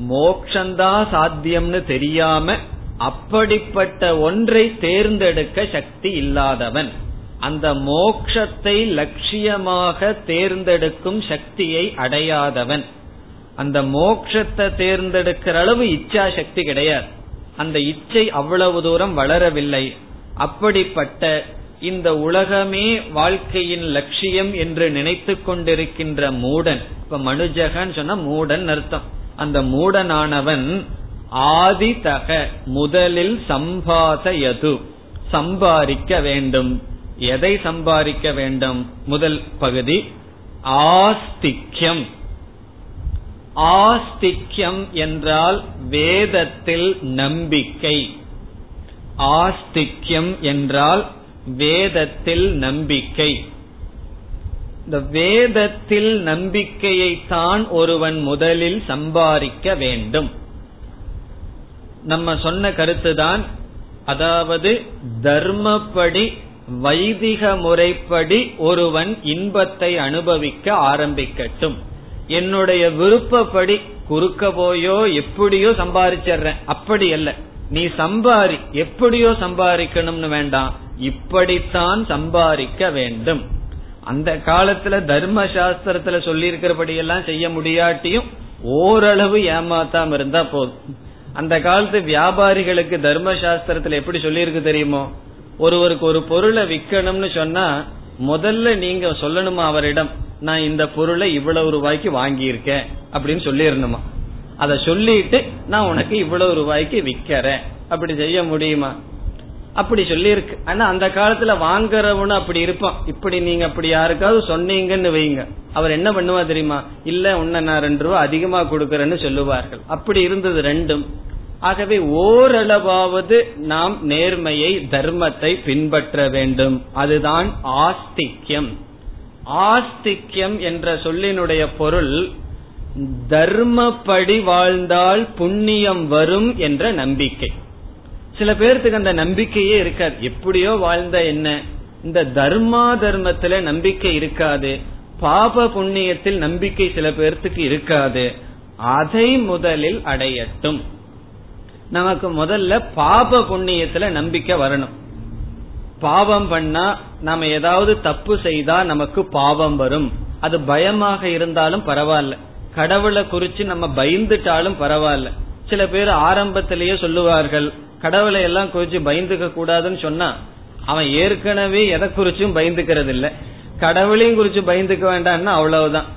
மோக்ஷந்தா சாத்தியம்னு தெரியாம அப்படிப்பட்ட ஒன்றை தேர்ந்தெடுக்க சக்தி இல்லாதவன். அந்த மோக்ஷத்தை லட்சியமாக தேர்ந்தெடுக்கும் சக்தியை அடையாதவன். அந்த மோக்ஷத்தை தேர்ந்தெடுக்கிற அளவு இச்சா சக்தி கிடையாது. அந்த இச்சை அவ்வளவு தூரம் வளரவில்லை. அப்படிப்பட்ட இந்த உலகமே வாழ்க்கையின் லட்சியம் என்று நினைத்து கொண்டிருக்கின்ற மூடன். இப்ப மனுஜகன் சொன்னா மூடன் அர்த்தம். அந்த மூடனானவன் ஆதிதக முதலில் சம்பாதயது சம்பாதிக்க வேண்டும். எதை சம்பாதிக்க வேண்டும்? முதல் பகுதி ஆஸ்திக்யம். ஆஸ்திக்யம் என்றால் வேதத்தில் நம்பிக்கை. ஆஸ்திக்யம் என்றால் வேதத்தில் நம்பிக்கை. இந்த வேதத்தில் நம்பிக்கையை தான் ஒருவன் முதலில் சம்பாதிக்க வேண்டும். நம்ம சொன்ன கருத்துதான் அதாவது தர்மப்படி வைதிக முறைப்படி ஒருவன் இன்பத்தை அனுபவிக்க ஆரம்பிக்கட்டும். என்னுடைய விருப்பப்படி குறுக்க போயோ எப்படியோ சம்பாதிச்சிடுறேன் அப்படி அல்ல. நீ சம்பாரி எப்படியோ சம்பாதிக்கணும்னு வேண்டாம். இப்படித்தான் சம்பாதிக்க வேண்டும். அந்த காலத்துல தர்ம சாஸ்திரத்துல சொல்லி இருக்கிறபடி எல்லாம் செய்ய முடியாட்டியும் ஓரளவு ஏமாத்தாம இருந்தா போதும். அந்த காலத்து வியாபாரிகளுக்கு தர்ம சாஸ்திரத்துல எப்படி சொல்லியிருக்கு தெரியுமோ? ஒருவருக்கு ஒரு பொருளை விற்கணும்னு சொன்னா முதல்ல நீங்க சொல்லணுமா அவரிடம் நான் இந்த பொருளை இவ்வளவு ரூபாய்க்கு வாங்கியிருக்கேன் அப்படின்னு சொல்லிடணுமா அத சொல்லிட்டு நான் உனக்கு இவ்வளவு ரூபாய்க்கு விக்கிறேன் அப்படி செய்ய முடியுமா? அப்படி சொல்லியிருக்கு. ஆனா அந்த காலத்துல வாங்குறவனு அப்படி இருப்பான். இப்படி நீங்க அப்படி யாருக்காவது சொன்னீங்கன்னு வைங்க. அவர் என்ன பண்ணுவா தெரியுமா? இல்ல உன்ன நான் ரெண்டு ரூபா அதிகமா கொடுக்கறேன்னு சொல்லுவார்கள். அப்படி இருந்தது ரெண்டும். ஆகவே ஓரளவாவது நாம் நேர்மையை தர்மத்தை பின்பற்ற வேண்டும். அதுதான் ஆஸ்திக்யம். ஆஸ்திக்யம் என்ற சொல்லினுடைய பொருள் தர்மப்படி வாழ்ந்தால் புண்ணியம் வரும் என்ற நம்பிக்கை. சில பேர்த்துக்கு அந்த நம்பிக்கையே இருக்காது. எப்படியோ வாழ்ந்த என்ன இந்த தர்மா தர்மத்துல நம்பிக்கை இருக்காது. பாப புண்ணியத்தில் நம்பிக்கை சில பேர்த்துக்கு இருக்காது. அதை முதலில் அடையட்டும். நமக்கு முதல்ல பாப புண்ணியத்துல நம்பிக்கை வரணும். பாவம் பண்ணா நம்ம ஏதாவது தப்பு செய்தா நமக்கு பாவம் வரும். அது பயமாக இருந்தாலும் பரவாயில்ல. கடவுளை குறிச்சு நம்ம பயந்துட்டாலும் பரவாயில்ல. சில பேர் ஆரம்பத்திலேயே சொல்லுவார்கள் கடவுளை எல்லாம் குறிச்சு பயந்துக்க கூடாதுன்னு சொன்னா அவன் ஏற்கனவே எதை குறிச்சும் பயந்துக்கிறது இல்ல கடவுளையும் குறிச்சு பயந்துக்க வேண்டாம்னா அவ்வளவுதான்.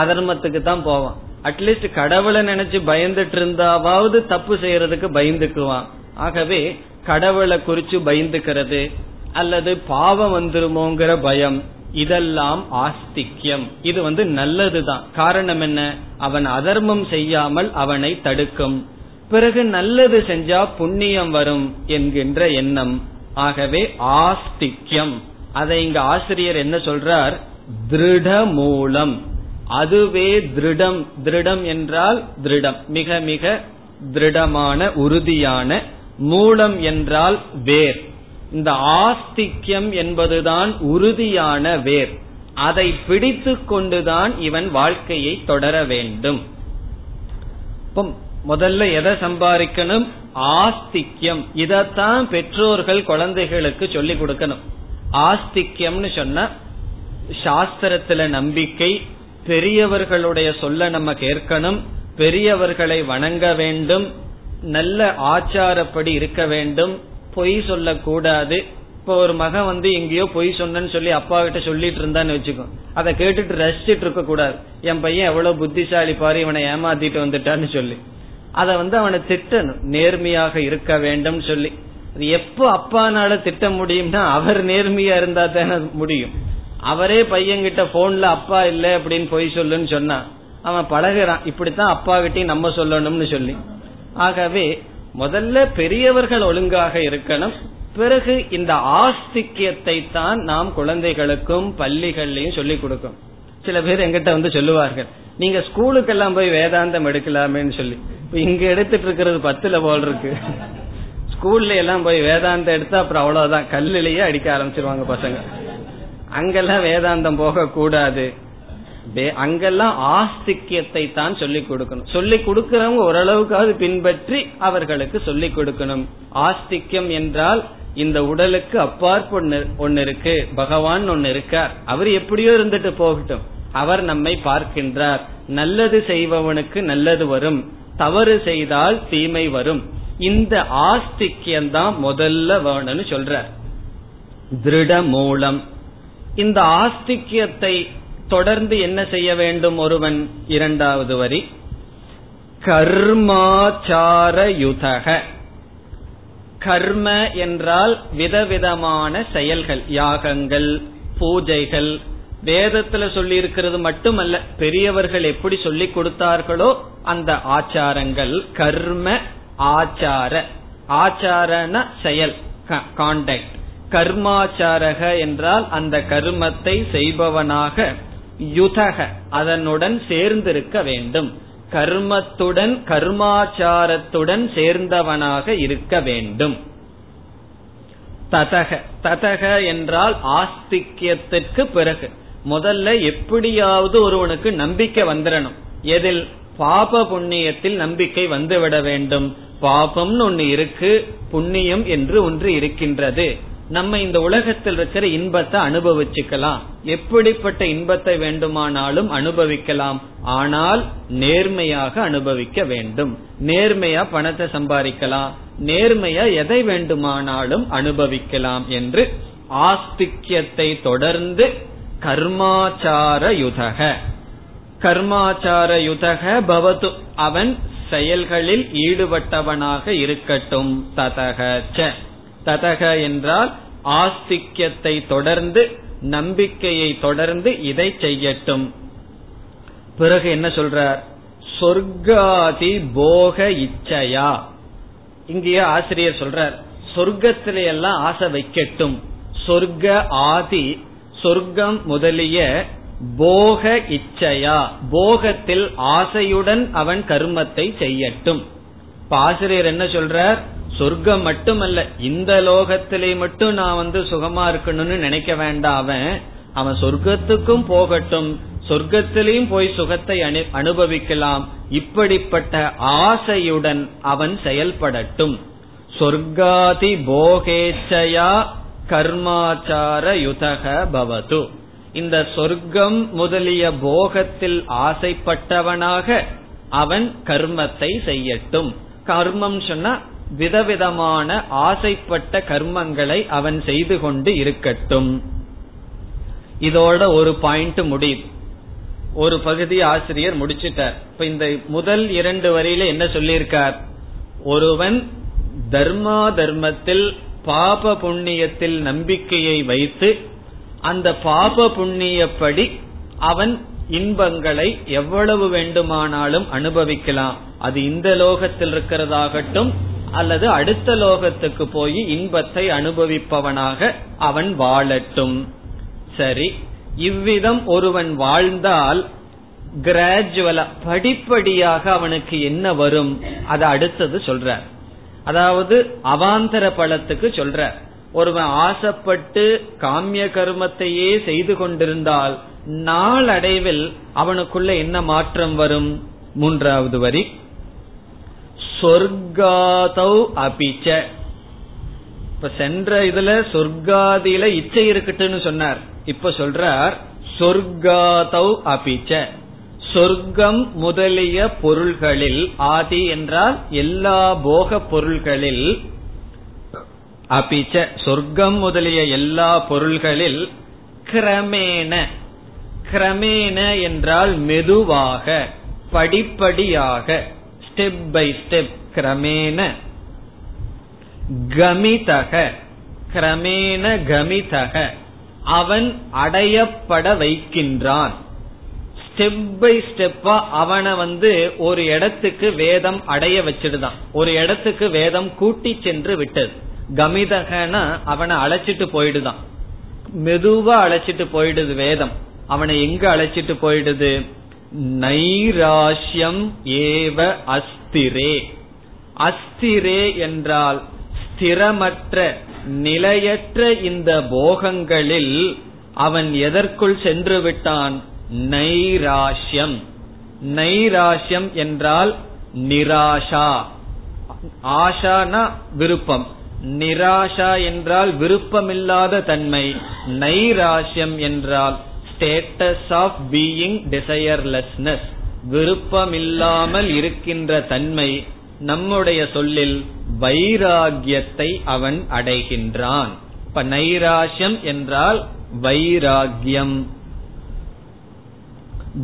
அதர்மத்துக்கு தான் போவான். அட்லீஸ்ட் கடவுளை நினைச்சு பயந்துட்டு இருந்தாவது தப்பு செய்யறதுக்கு பயந்துக்குவான். ஆகவே கடவுளை குறிச்சு பயந்துக்கிறது அல்லது பாவம் வந்துருமோங்கிற பயம் இதெல்லாம் ஆஸ்திக்யம். இது வந்து நல்லதுதான். காரணம் என்ன? அவன் அதர்மம் செய்யாமல் அவனை தடுக்கும். பிறகு நல்லது செஞ்சா புண்ணியம் வரும் என்கின்ற எண்ணம். ஆகவே ஆஸ்திக்யம். அதை இங்க ஆசிரியர் என்ன சொல்றார்? திருட மூலம் அதுவே திருடம் திருடம் என்றால் திருடம். மிக மிக திருடமான உறுதியான மூலம் என்றால் வேர். இந்த ஆஸ்திக்யம் என்பதுதான் உறுதியான வேர். அதை பிடித்து கொண்டுதான் இவன் வாழ்க்கையை தொடர வேண்டும். முதல்ல எதை சம்பாதிக்கணும்? ஆஸ்திக்யம். இதத்தான் பெற்றோர்கள் குழந்தைகளுக்கு சொல்லிக் கொடுக்கணும். ஆஸ்திக்யம்னு சொன்ன சாஸ்திரத்துல நம்பிக்கை பெரியவர்களுடைய சொல்ல நம்ம கேட்கணும் பெரியவர்களை வணங்க வேண்டும் நல்ல ஆச்சாரப்படி இருக்க வேண்டும் பொய் சொல்லக்கூடாது. இப்போ ஒரு மகன் வந்து எங்கேயோ பொய் சொன்னு சொல்லி அப்பா கிட்ட சொல்லிட்டு இருந்தான்னு வச்சுக்கோ. அதை கேட்டுட்டு ரசிச்சிட்டு இருக்க கூடாது. என் பையன் எவ்வளவு புத்திசாலி பாரு இவனை ஏமாத்திட்டு வந்துட்டான்னு சொல்லி. அதை வந்து அவனை திட்டணும். நேர்மையாக இருக்க வேண்டும் சொல்லி. எப்போ அப்பானால திட்ட முடியும்னா அவர் நேர்மையா இருந்தா தானே முடியும். அவரே பையன்கிட்ட போன்ல அப்பா இல்ல அப்படின்னு போய் சொல்லுன்னு சொன்னா அவன் பழகிறான். இப்படித்தான் அப்பா கிட்டையும் நம்ம சொல்லணும்னு சொல்லி. ஆகவே முதல்ல பெரியவர்கள் ஒழுங்காக இருக்கணும். பிறகு இந்த ஆஸ்திக்கியத்தை தான் நாம் குழந்தைகளுக்கும் பள்ளிகள்லயும் சொல்லிக் கொடுக்கும் சில பேர் எங்கிட்ட வந்து சொல்லுவார்கள் நீங்க ஸ்கூலுக்கெல்லாம் போய் வேதாந்தம் எடுக்கலாமேன்னு சொல்லி. இங்க எடுத்துட்டு இருக்கிறது பத்துல போல் இருக்கு. ஸ்கூல்ல எல்லாம் போய் வேதாந்தம் எடுத்தா அப்புறம் அவ்வளவுதான். கல்லுலயே அடிக்க ஆரம்பிச்சிருவாங்க பசங்க. அங்கெல்லாம் வேதாந்தம் போக கூடாது அங்கெல்லாம் ஆஸ்திக்கியத்தை தான் சொல்லிக் கொடுக்கணும். சொல்லிக் கொடுக்கிறவங்க ஓரளவுக்காவது பின்பற்றி அவர்களுக்கு சொல்லிக் கொடுக்கணும். ஆஸ்திக்யம் என்றால் இந்த உடலுக்கு அப்பாற்பு ஒன்னு இருக்கு. பகவான் ஒன்னு இருக்கார். அவர் எப்படியோ இருந்துட்டு போகட்டும். அவர் நம்மை பார்க்கின்றார். நல்லது செய்பவனுக்கு நல்லது வரும். தவறு செய்தால் தீமை வரும். இந்த ஆஸ்திக்யம் தான் முதல்ல வேணும்னு சொல்ற திருட மூலம். இந்த ஆஸ்திக்யத்தை தொடர்ந்து என்ன செய்ய வேண்டும் ஒருவன்? இரண்டாவது வரி. கர்மாச்சாரயுதக. கர்ம என்றால் விதவிதமான செயல்கள் யாகங்கள் பூஜைகள். வேதத்துல சொல்லி இருக்கிறது மட்டுமல்ல பெரியவர்கள் எப்படி சொல்லி கொடுத்தார்களோ அந்த ஆச்சாரங்கள். கர்ம ஆச்சார. ஆச்சாரன செயல் கான்டாக்ட் கர்மாச்சாரக என்றால் அந்த கர்மத்தை செய்பவனாக யுதக அதனுடன் சேர்ந்திருக்க வேண்டும். கர்மத்துடன் கர்மாச்சாரத்துடன் சேர்ந்தவனாக இருக்க வேண்டும். ததக. ததக என்றால் ஆஸ்திக்யத்திற்கு பிறகு. முதல்ல எப்படியாவது ஒருவனுக்கு நம்பிக்கை வந்துடணும் எதில்? பாப புண்ணியத்தில் நம்பிக்கை வந்துவிட வேண்டும். பாபம்னு ஒன்னு இருக்கு புண்ணியம் என்று ஒன்று இருக்கின்றது. நம்ம இந்த உலகத்தில் இருக்கிற இன்பத்தை அனுபவிச்சுக்கலாம். எப்படிப்பட்ட இன்பத்தை வேண்டுமானாலும் அனுபவிக்கலாம். ஆனால் நேர்மையாக அனுபவிக்க வேண்டும். நேர்மையா பணத்தை சம்பாதிக்கலாம். நேர்மையா எதை வேண்டுமானாலும் அனுபவிக்கலாம் என்று ஆஸ்திக்யத்தை தொடர்ந்து கர்மாச்சார யுதக. கர்மாச்சார யுதக பவது அவன் செயல்களில் ஈடுபட்டவனாக இருக்கட்டும். ததக ததக என்றால் ஆஸ்திக்யத்தை தொடர்ந்து நம்பிக்கையை தொடர்ந்து இதை செய்யட்டும். பிறகு என்ன சொல்றார்? சொர்க்காதி போக இச்சையா? இங்கேயே ஆசிரியர் சொல்றார் சொர்க்கத்தில எல்லாம் ஆசை வைக்கட்டும். சொர்க்க ஆதி சொர்க்கம் முதலிய போக இச்சையா? போகத்தில் ஆசையுடன் அவன் கர்மத்தை செய்யட்டும். இப்ப ஆசிரியர் என்ன சொல்றார்? சொர்க்கம் மட்டுமல்ல இந்த லோகத்திலே மட்டும் நான் வந்து சுகமா இருக்கணும்னு நினைக்க வேண்டாம் அவன். அவன் சொர்க்கத்துக்கும் போகட்டும் சொர்க்கத்திலையும் போய் சுகத்தை அனுபவிக்கலாம். இப்படிப்பட்ட ஆசையுடன் அவன் செயல்படட்டும். சொர்க்காதி போகேச்சயா கர்மாச்சார யுதக பவது. இந்த சொர்க்கம் முதலிய போகத்தில் ஆசைப்பட்டவனாக அவன் கர்மத்தை செய்யட்டும். கர்மம் சொன்னா விதவிதமான ஆசைப்பட்ட கர்மங்களை அவன் செய்து கொண்டு இருக்கட்டும். இதோட ஒரு பாயிண்ட் முடியும் ஒரு பகுதி ஆசிரியர் முடிச்சிட்டார். இப்ப இந்த முதல் இரண்டு வரியில என்ன சொல்லியிருக்கார்? ஒருவன் தர்மா தர்மத்தில் பாப புண்ணியத்தில் நம்பிக்கையை வைத்து அந்த பாப புண்ணியப்படி அவன் இன்பங்களை எவ்வளவு வேண்டுமானாலும் அனுபவிக்கலாம். அது இந்த லோகத்தில் இருக்கிறதாகட்டும் அல்லது அடுத்த லோகத்துக்கு போய் இன்பத்தை அனுபவிப்பவனாக அவன் வாழட்டும். சரி இவ்விதம் ஒருவன் வாழ்ந்தால் கிராஜுவலா படிப்படியாக அவனுக்கு என்ன வரும்? அதை அடுத்தது சொல்ற அதாவது அவாந்தர பலத்துக்கு சொல்ற ஒருவன் ஆசைப்பட்டு காமிய கர்மத்தையே செய்து கொண்டிருந்தால் நாளடைவில் அவனுக்குள்ள என்ன மாற்றம் வரும்? மூன்றாவது வரி. சொர்க்காதௌ அபிச்ச. இப்ப சென்ற இதுல சொர்க்காதியில இச்சை இருக்கட்டுன்னு சொன்னார். இப்ப சொல்றார் சொர்க்காதௌ அபிச்ச. சொர்க்கம் முதலிய பொருள்களில் ஆதி என்றால் எல்லா போக பொருள்களில் அபிச்ச. சொர்க்கம் முதலிய எல்லா பொருள்களில் கிரமேன கிரமேன என்றால் மெதுவாக படிப்படியாக. ஸ்டெப் பை ஸ்டெப் கிரமேன கமிதக கிரமேன கமிதக அவன் அடையப்பட வைக்கின்றான். ஸ்டெப் பை ஸ்டெப்பா அவனை வந்து ஒரு இடத்துக்கு வேதம் அடைய வச்சிடுதான். ஒரு இடத்துக்கு வேதம் கூட்டி சென்று விட்டது. கமிதகனா அவனை அழைச்சிட்டு போயிடுதான். மெதுவா அழைச்சிட்டு போயிடுது வேதம். அவனை எங்க அழைச்சிட்டு போயிடுது? நைராஷ்யம் ஏவ அஸ்திரே. அஸ்திரே என்றால் ஸ்திரமற்ற நிலையற்ற இந்த போகங்களில் அவன் எதற்குள் சென்று விட்டான் நைராஷ்யம். நைராஷ்யம் என்றால் நிராஷா. ஆஷானா விருப்பம். நிராஷா என்றால் விருப்பமில்லாத தன்மை. நைராஷ்யம் என்றால் ஸ்டேட்டஸ் ஆஃப் பீயிங் டிசையர்லெஸ்னஸ் விருப்பமில்லாமல் இருக்கின்ற தன்மை நம்முடைய சொல்லில் வைராகியத்தை அவன் அடைகின்றான். இப்ப நைராசியம் என்றால் வைராகியம்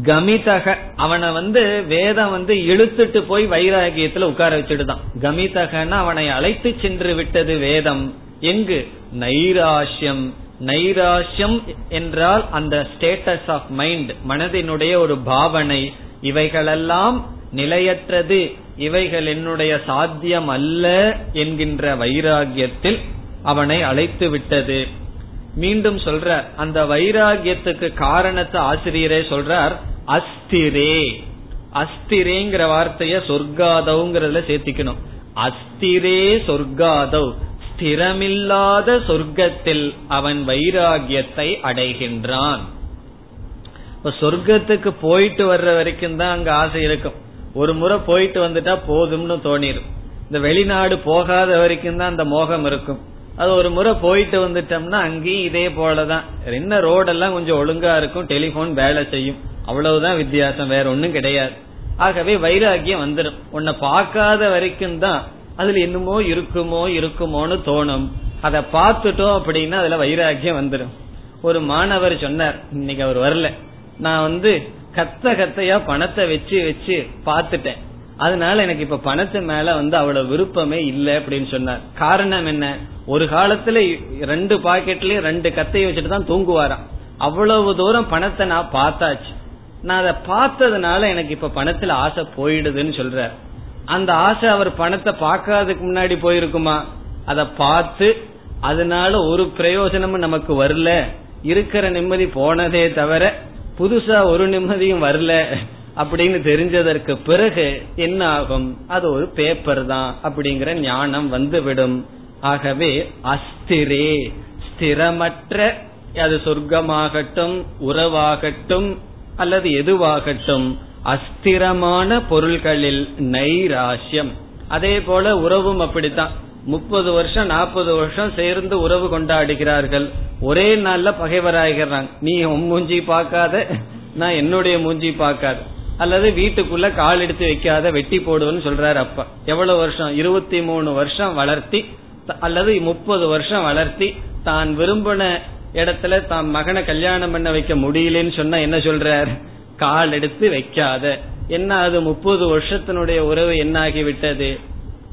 கமிதக அவனை வந்து வேதம் வந்து இழுத்துட்டு போய் வைராகியத்துல உட்கார வச்சுடுதான் கமிதகன்னு அவனை அழைத்து சென்று விட்டது வேதம். எங்கு? நைராசியம் நைராசியம் என்றால் அந்த ஸ்டேட்டஸ் ஆஃப் மைண்ட் மனதினுடைய ஒரு பாவனை. இவைகளெல்லாம் நிலையற்றது. இவைகள் என்னுடைய சாத்தியம் அல்ல என்கின்ற வைராகியத்தில் அவனை அழைத்து விட்டது. மீண்டும் சொல்ற அந்த வைராகியத்துக்கு காரணத்தை ஆசிரியரே சொல்றார் அஸ்திரே. அஸ்திரேங்கிற வார்த்தைய சொர்க்காதவுங்கிறதுல சேர்த்திக்கணும். அஸ்திரே சொர்க்காதவ். ஸ்திரமில்லாத சொர்க்கத்தில் அவன் வைராகியத்தை அடைகின்றான். சொர்க்கத்துக்கு போயிட்டு வர்ற வரைக்கும் தான் அங்க ஆசை இருக்கும். ஒரு முறை போயிட்டு வந்துட்டா போதும்னு தோணிடும் இந்த வெளிநாடு போகாத வரைக்கும் தான் அந்த மோகம் இருக்கும். அது ஒரு முறை போயிட்டு வந்துட்டோம்னா அங்கேயும் இதே போலதான். என்ன ரோடெல்லாம் கொஞ்சம் ஒழுங்கா இருக்கும் டெலிபோன் வேலை செய்யும். அவ்வளவுதான் வித்தியாசம் வேற ஒன்னும் கிடையாது. ஆகவே வைராகியம் வந்துடும் உன்னை பார்க்காத வரைக்கும் தான் அதுல என்னமோ இருக்குமோ இருக்குமோன்னு தோணும். அதை பார்த்துட்டோம் அப்படின்னா அதுல வைராக்கியம் வந்துடும் ஒரு மாணவர் சொன்னார் இன்னைக்கு அவர் வரல. நான் வந்து கத்த கத்தையா பணத்தை வச்சு வச்சு பார்த்துட்டேன். அதனால எனக்கு இப்ப பணத்து மேல வந்து அவ்வளவு விருப்பமே இல்லை அப்படின்னு சொன்னார். காரணம் என்ன? ஒரு காலத்துல ரெண்டு பாக்கெட்லயும் ரெண்டு கத்தையை வச்சுட்டு தான் தூங்குவாராம். அவ்வளவு தூரம் பணத்தை நான் பார்த்தாச்சு. நான் அதை பார்த்ததுனால எனக்கு இப்ப பணத்துல ஆசை போயிடுதுன்னு சொல்ற அந்த ஆசை அவர் பணத்தை பார்க்காததுக்கு முன்னாடி போயிருக்குமா? அதை பார்த்து அதனால ஒரு பிரயோஜனமும் நமக்கு வரல. இருக்கிற நிம்மதி போனதே தவிர புதுசா ஒரு நிம்மதியும் வரல அப்படின்னு தெரிஞ்சதற்கு பிறகு என்ன ஆகும் அது ஒரு பேப்பர் தான் அப்படிங்கிற ஞானம் வந்துவிடும். ஆகவே அஸ்திரே ஸ்திரமற்ற அது சொர்க்கமாகட்டும் உறவாகட்டும் அல்லது எதுவாகட்டும் அஸ்திரமான பொருள்களில் நைராசியம் அதே போல உறவும் அப்படித்தான். முப்பது வருஷம் நாற்பது வருஷம் சேர்ந்து உறவு கொண்டாடுகிறார்கள். ஒரே நாள்ல பகைவராகிறாங்க நீ உன் மூஞ்சி பார்க்காத நான் என்னுடைய மூஞ்சி பார்க்காத. அல்லது வீட்டுக்குள்ள கால் எடுத்து வைக்காத வெட்டி போடுவேன்னு சொல்றாரு அப்பா. எவ்வளவு வருஷம்? இருபத்தி மூணு வருஷம் வளர்த்தி அல்லது முப்பது வருஷம் வளர்த்தி தான் விரும்பின இடத்துல தான் மகனை கல்யாணம் பண்ண வைக்க முடியலன்னு சொன்னா என்ன சொல்றாரு? கால் எடுத்து வைக்காத. என்ன அது முப்பது வருஷத்தினுடைய உறவு என்ன ஆகிவிட்டது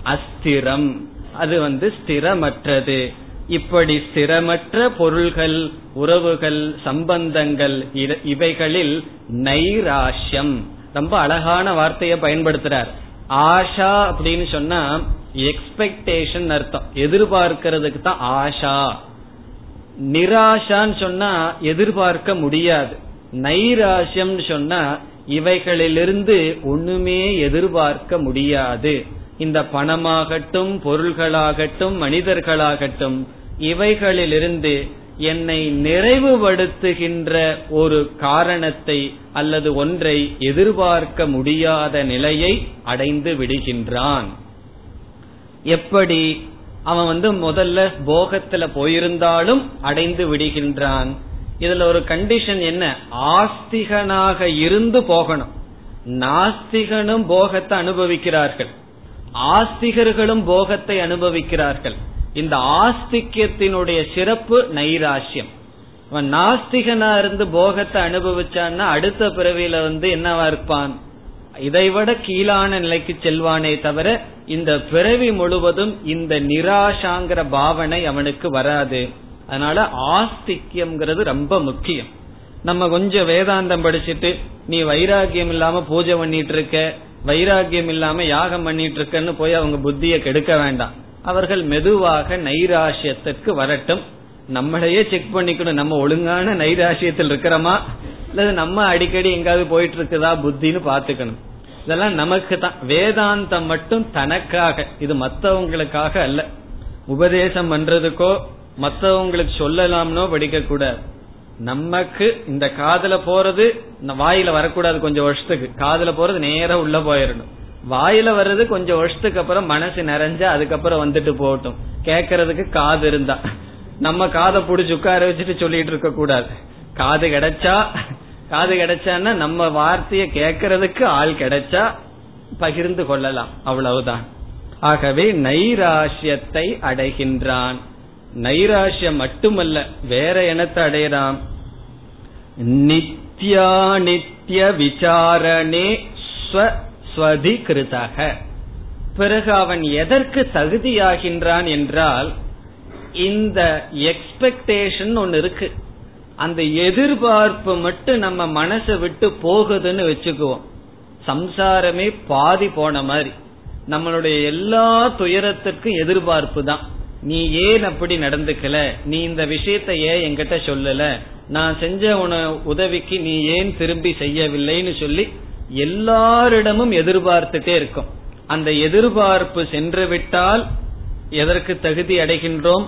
அஸ்திரம். அது வந்து ஸ்திரமற்றது. இப்படி ஸ்திரமற்ற பொருள்கள் உறவுகள் சம்பந்தங்கள் இவைகளில் நைராஷ்யம். ரொம்ப அழகான வார்த்தையை பயன்படுத்துறார். ஆஷா அப்படின்னு சொன்னா எக்ஸ்பெக்டேஷன் அர்த்தம். எதிர்பார்க்கிறதுக்கு தான் ஆஷா. நிராஷான்னு சொன்னா எதிர்பார்க்க முடியாது. நைராசியம் சொன்னா இவைகளிலிருந்து ஒண்ணுமே எதிர்பார்க்க முடியாது. இந்த பணமாகட்டும் பொருள்களாகட்டும் மனிதர்களாகட்டும் இவைகளிலிருந்து என்னை நிறைவுபடுத்துகின்ற ஒரு காரணத்தை அல்லது ஒன்றை எதிர்பார்க்க முடியாத நிலையை அடைந்து விடுகின்றான். எப்படி அவன் வந்து முதல்ல போகத்துல போயிருந்தாலும் அடைந்து விடுகின்றான்? இதுல ஒரு கண்டிஷன் என்ன? ஆஸ்திகனாக இருந்து போகணும். நாஸ்திகனும் போகத்தை அனுபவிக்கிறார்கள். ஆஸ்திகர்களும் போகத்தை அனுபவிக்கிறார்கள். இந்த ஆஸ்திக்யத்தினுடைய சிறப்பு நைராசியம் அவன் நாஸ்திகனா இருந்து போகத்தை அனுபவிச்சான்னா அடுத்த பிறவியில வந்து என்னவா இருப்பான்? இதைவிட கீழான நிலைக்கு செல்வானே தவிர இந்த பிறவி முழுவதும் இந்த நிராசாங்கிற பாவனை அவனுக்கு வராது. அதனால ஆஸ்திக்யம்ங்கிறது ரொம்ப முக்கியம். நம்ம கொஞ்சம் வேதாந்தம் படிச்சுட்டு நீ வைராகியம் இல்லாம பூஜை பண்ணிட்டு இருக்க வைராகியம் இல்லாம யாகம் பண்ணிட்டு இருக்கன்னு போய் அவங்க புத்திய கெடுக்க வேண்டாம். அவர்கள் மெதுவாக நைராசியத்திற்கு வரட்டும். நம்மளையே செக் பண்ணிக்கணும். நம்ம ஒழுங்கான நைராசியத்தில் இருக்கிறோமா? அல்லது நம்ம அடிக்கடி எங்காவது போயிட்டு இருக்குதா புத்தின்னு பாத்துக்கணும் இதெல்லாம் நமக்கு தான். வேதாந்தம் மட்டும் தனக்காக. இது மத்தவங்களுக்காக அல்ல. உபதேசம் பண்றதுக்கோ மற்றவங்களுக்கு சொல்லலாம்னோ படிக்க கூடாது நமக்கு இந்த காதல போறது வாயில வரக்கூடாது கொஞ்சம் வருஷத்துக்கு. காதல போறது நேரம் உள்ள போயிடணும் வாயில வர்றது கொஞ்சம் வருஷத்துக்கு அப்புறம் மனசு நிறைஞ்சா அதுக்கப்புறம் வந்துட்டு போகட்டும். கேக்கறதுக்கு காது இருந்தா. நம்ம காதை புடிச்சு உட்கார வச்சுட்டு சொல்லிட்டு இருக்க கூடாது காது கிடைச்சா காது கிடைச்சான்னா நம்ம வார்த்தைய கேட்கறதுக்கு ஆள் கிடைச்சா பகிர்ந்து கொள்ளலாம். அவ்வளவுதான். ஆகவே நைராசியத்தை அடைகின்றான். நைராசியம் மட்டுமல்ல வேற எனத்தை அடையலாம் நித்யா நித்திய விசாரணே ஸ்வதிகிருதக. பிறகு அவன் எதற்கு தகுதியாகின்றான் என்றால் இந்த எக்ஸ்பெக்டேஷன் ஒன்னு இருக்கு. அந்த எதிர்பார்ப்பு மட்டும் நம்ம மனசை விட்டு போகுதுன்னு வச்சுக்குவோம். சம்சாரமே பாதி போன மாதிரி. நம்மளுடைய எல்லா துயரத்திற்கும் எதிர்பார்ப்பு தான். நீ ஏன் அப்படி நடந்துக்கல? நீ இந்த விஷயத்த ஏன் என்கிட்ட சொல்லல? நான் செஞ்ச உன உதவிக்கு நீ ஏன் திரும்பி செய்யவில்லைன்னு சொல்லி எல்லாரிடமும் எதிர்பார்த்துட்டே இருக்கும். அந்த எதிர்பார்ப்பு சென்று விட்டால் எதற்கு தகுதி அடைகின்றோம்?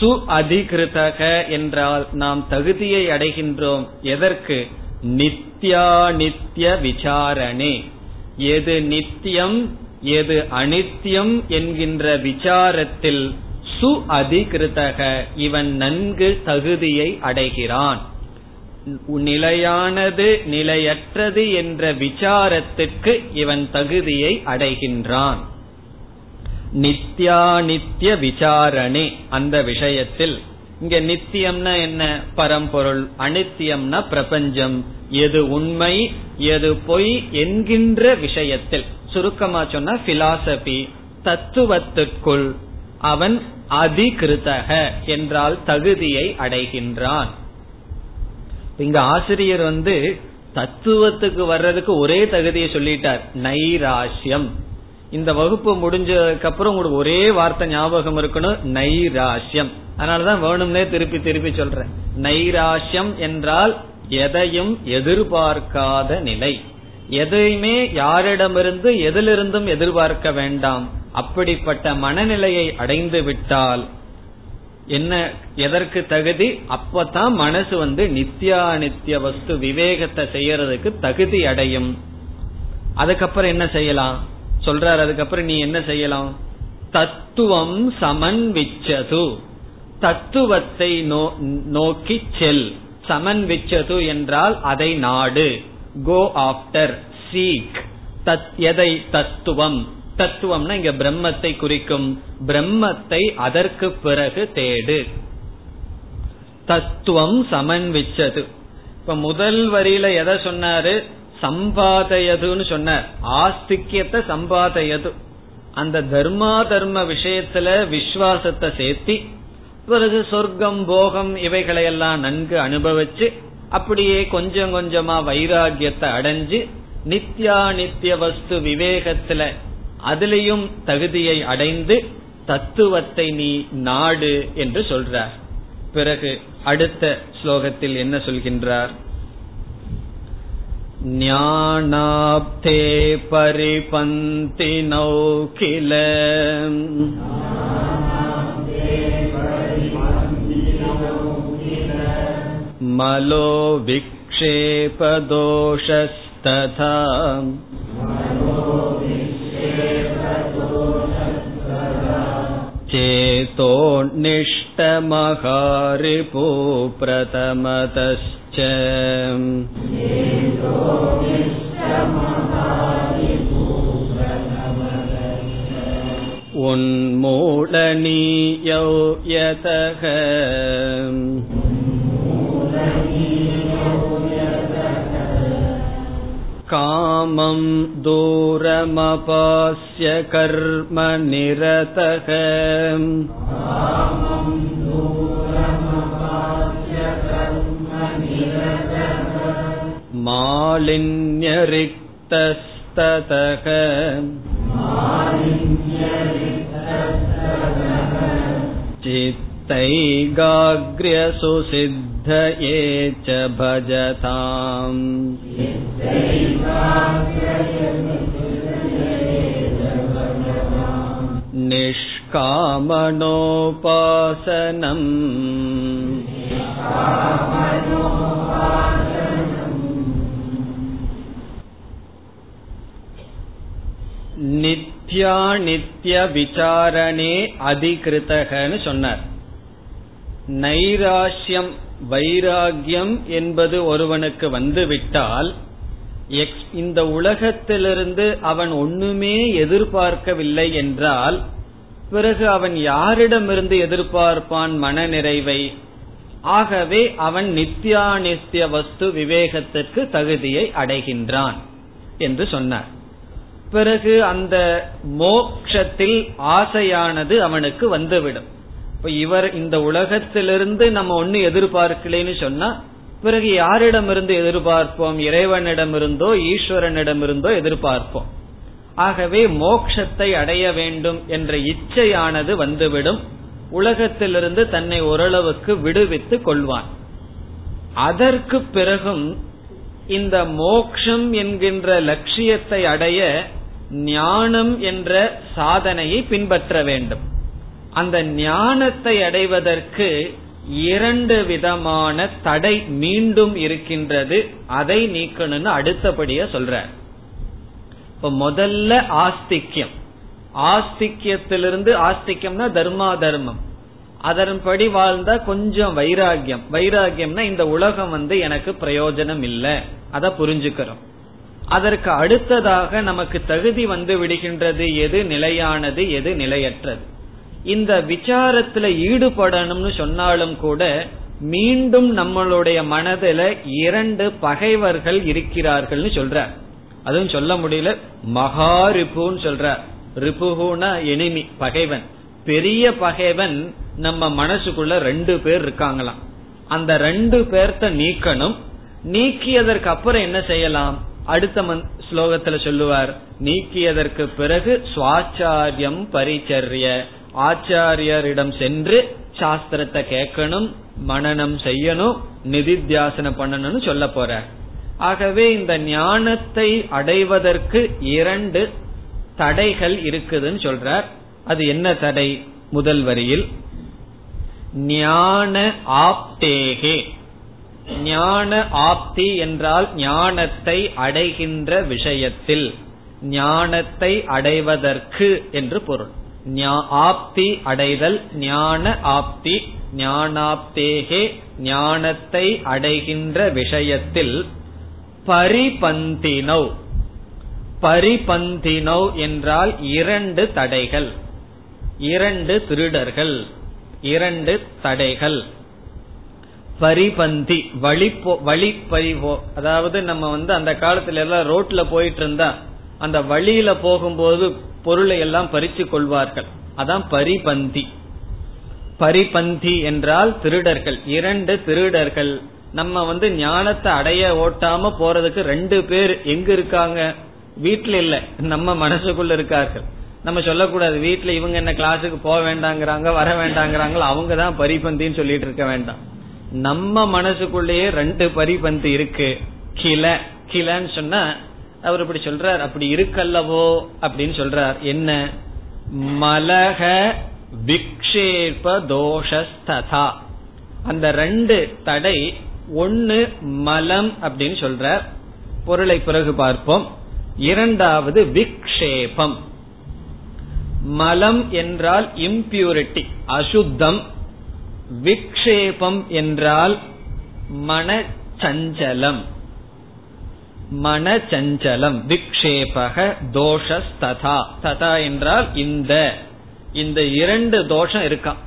சு அதிகிருதக என்றால் நாம் தகுதியை அடைகின்றோம். எதற்கு? நித்யா நித்ய விசாரணே. எது நித்தியம் எது அனித்தியம் என்கின்ற விசாரத்தில் சு அதிகிருத்தக. இவன் நன்கு தகுதியை அடைகிறான். நிலையானது நிலையற்றது என்ற விசாரத்திற்கு இவன் தகுதியை அடைகின்றான். நித்யா நித்திய விசாரணே அந்த விஷயத்தில். இங்க நித்தியம்னா என்ன? பரம்பொருள். அனித்தியம்னா பிரபஞ்சம். எது உண்மை எது பொய் என்கின்ற விஷயத்தில். சுருக்கமா சொன்னா பிலாசபி தத்துவத்திற்குள் அவன் அதிகிருத்தக என்றால் தகுதியை அடைகின்றான். இங்க ஆசிரியர் வந்து தத்துவத்துக்கு வர்றதுக்கு ஒரே தகுதியை சொல்லிட்டார் நைராசியம் இந்த வகுப்பு முடிஞ்சதுக்கு அப்புறம் உங்களுக்கு ஒரே வார்த்தை ஞாபகம் இருக்கணும் நைராசியம் அதனாலதான் வேணும்னே திருப்பி திருப்பி சொல்றேன். நைராசியம் என்றால் எதையும் எதிர்பார்க்காத நிலை. எதையுமே யாரிடமிருந்து எதிலிருந்தும் எதிர்பார்க்க வேண்டாம். அப்படிப்பட்ட மனநிலையை அடைந்து விட்டால் என்ன எதற்கு தகுதி? அப்பதான் மனசு வந்து நித்யா நித்திய வஸ்து விவேகத்தை செய்யறதுக்கு தகுதி அடையும். அதுக்கப்புறம் என்ன செய்யலாம்? சொல்றாரு அதுக்கப்புறம் நீ என்ன செய்யலாம்? தத்துவம் சமன்விச்சது தத்துவத்தை நோக்கி செல். சமன்விச்சது என்றால் அதை நாடு. கோ ஆப்டர் சீக் எதை தத்துவம்? தத்துவம்னா இங்க பிரம்மத்தை குறிக்கும். பிரம்மத்தை அதற்கு பிறகு தேடு. தத்துவம் சமன்விச்சது. இப்ப முதல் வரியில எதை சொன்னாரு? சம்பாதையதுன்னு சொன்னார். ஆஸ்திக்யத்தை சம்பாதையது. அந்த தர்மா தர்ம விஷயத்துல விசுவாசத்தை சேர்த்தி பிறகு சொர்க்கம் போகம் இவைகளையெல்லாம் நன்கு அனுபவிச்சு அப்படியே கொஞ்சம் கொஞ்சமா வைராகியத்தை அடைஞ்சு நித்யா நித்திய வஸ்து விவேகத்துல அதுலயும் தகுதியை அடைந்து தத்துவத்தை நீ நாடு என்று சொல்றார். பிறகு அடுத்த ஸ்லோகத்தில் என்ன சொல்கின்றார்? ஞானாப்தே பரிபந்தினௌ கில विक्षेपदोषस्तथा चेतोन्निष्टमहारिपो प्रथमतश्च उन्मूलनीयौ यतः कामं दूरमपास्य कर्म निरतः मालिन्यरिक्तस्ततः चित्तैगाग्र्यसुसिद्धये च भजताम् निष्कामनोपासनम् நித்யா நித்ய விசாரணே அதிகிருத்தகன்னு சொன்னார் நைராஷ்யம் வைராகியம் என்பது ஒருவனுக்கு வந்துவிட்டால் இந்த உலகத்திலிருந்து அவன் ஒண்ணுமே எதிர்பார்க்கவில்லை என்றால் பிறகு அவன் யாரிடமிருந்து எதிர்பார்ப்பான் மன நிறைவை ஆகவே அவன் நித்யானித்ய வஸ்து விவேகத்திற்கு தகுதியை அடைகின்றான் என்று சொன்னார். பிறகு அந்த மோக்ஷத்தில் ஆசையானது அவனுக்கு வந்துவிடும். இப்ப இவர் இந்த உலகத்திலிருந்து நம்ம ஒன்னு எதிர்பார்க்கலன்னு சொன்னா பிறகு யாரிடமிருந்து எதிர்பார்ப்போம்? இறைவனிடமிருந்தோ ஈஸ்வரனிடமிருந்தோ எதிர்பார்ப்போம். ஆகவே மோக்ஷத்தை அடைய வேண்டும் என்ற இச்சையானது வந்துவிடும். உலகத்திலிருந்து தன்னை ஓரளவுக்கு விடுவித்துக் கொள்வான். அதற்கு பிறகும் இந்த மோக்ஷம் என்கின்ற லட்சியத்தை அடைய ஞானம் என்ற சாதனையை பின்பற்ற வேண்டும். அந்த ஞானத்தை அடைவதற்கு இரண்டு விதமான தடை மீண்டும் இருக்கின்றது. அதை நீக்கணும்னு அடுத்தபடியா சொல்ற. இப்ப முதல்ல ஆஸ்திக்யம் ஆஸ்திக்யத்திலிருந்து ஆஸ்திக்யம்னா தர்மா தர்மம் அதன்படி வாழ்ந்தா கொஞ்சம் வைராகியம். வைராகியம்னா இந்த உலகம் வந்து எனக்கு பிரயோஜனம் இல்லை. அத புரிஞ்சுக்கிறோம். அதற்கு அடுத்ததாக நமக்கு தகுதி வந்து விடுகின்றது. எது நிலையானது எது நிலையற்றது. இந்த விசாரத்துல ஈடுபடணும்னு சொன்னாலும் கூட மீண்டும் நம்மளுடைய மனதில இரண்டு பகைவர்கள் இருக்கிறார்கள்னு சொல்ற. அதுவும் சொல்ல முடியல. மகா ரிபுன்னு சொல்ற. ரிபுகுனா எனிமி பகைவன். பெரிய பகைவன் நம்ம மனசுக்குள்ள ரெண்டு பேர் இருக்காங்களாம். அந்த ரெண்டு பேர்த்த நீக்கணும். நீக்கியதற்கு அப்புறம் என்ன செய்யலாம்? அடுத்த ஸ்லோகத்துல சொல்லுவார். நீக்கியதற்கு பிறகு சுவாச்சாரியம் பரிச்சரிய. ஆச்சாரியரிடம் சென்று சாஸ்திரத்தை கேட்கணும் மனநம் செய்யணும் நிதித்தியாசனம் பண்ணணும்னு சொல்ல போற. ஆகவே இந்த ஞானத்தை அடைவதற்கு இரண்டு தடைகள் இருக்குதுன்னு சொல்றார். அது என்ன தடை? முதல் வரியில் ஞான ஆப்தேகே. ஞான ஆப்தி என்றால் ஞானத்தை அடைகின்ற விஷயத்தில் ஞானத்தை அடைவதற்கு என்று பொருள். ஆப்தி அடைதல் ஞான ஆப்தி ஞானாப்தேகே ஞானத்தை அடைகின்ற விஷயத்தில் பரிபந்தினோ. பரிபந்தினவ் என்றால் இரண்டு தடைகள். இரண்டு திருடர்கள். இரண்டு தடைகள். பரிபந்தி வழி வழி பறிவோ அதாவது நம்ம வந்து அந்த காலத்துல எல்லாம் ரோட்ல போயிட்டு இருந்தா அந்த வழியில போகும்போது பொருளை எல்லாம் பறித்து கொள்வார்கள். அதான் பரிபந்தி. பரிபந்தி என்றால் திருடர்கள். இரண்டு திருடர்கள். நம்ம வந்து ஞானத்தை அடைய ஓட்டாம போறதுக்கு ரெண்டு பேர் எங்க இருக்காங்க? வீட்டுல இல்ல. நம்ம மனசுக்குள்ள இருக்கார்கள். நம்ம சொல்லக்கூடாது வீட்டுல இவங்க என்ன கிளாஸுக்கு போக வேண்டாங்கிறாங்க வர வேண்டாங்கிறாங்களோ அவங்க தான் பரிபந்தின்னு சொல்லிட்டு இருக்க வேண்டாம். நம்ம மனசுக்குள்ளேயே ரெண்டு பரிபந்தி இருக்கு. கிள. கிளன்னு சொன்னா அவர் இப்படி சொல்றார் அப்படி இருக்கல்லவோ அப்படின்னு சொல்றார். என்ன? மலக விக்ஷேப தோஷஸ்ததா. அந்த ரெண்டு தடை ஒன்னு மலம் அப்படின்னு சொல்ற பொருளை பிறகு பார்ப்போம். இரண்டாவது விக்ஷேபம். மலம் என்றால் இம்பியூரிட்டி அசுத்தம். விக்ஷேபம் என்றால் மன மனச்சஞ்சலம் விக்ஷேபக தோஷஸ் ததா ததா என்றால் இந்த. இந்த இரண்டு தோஷம் இருக்கான்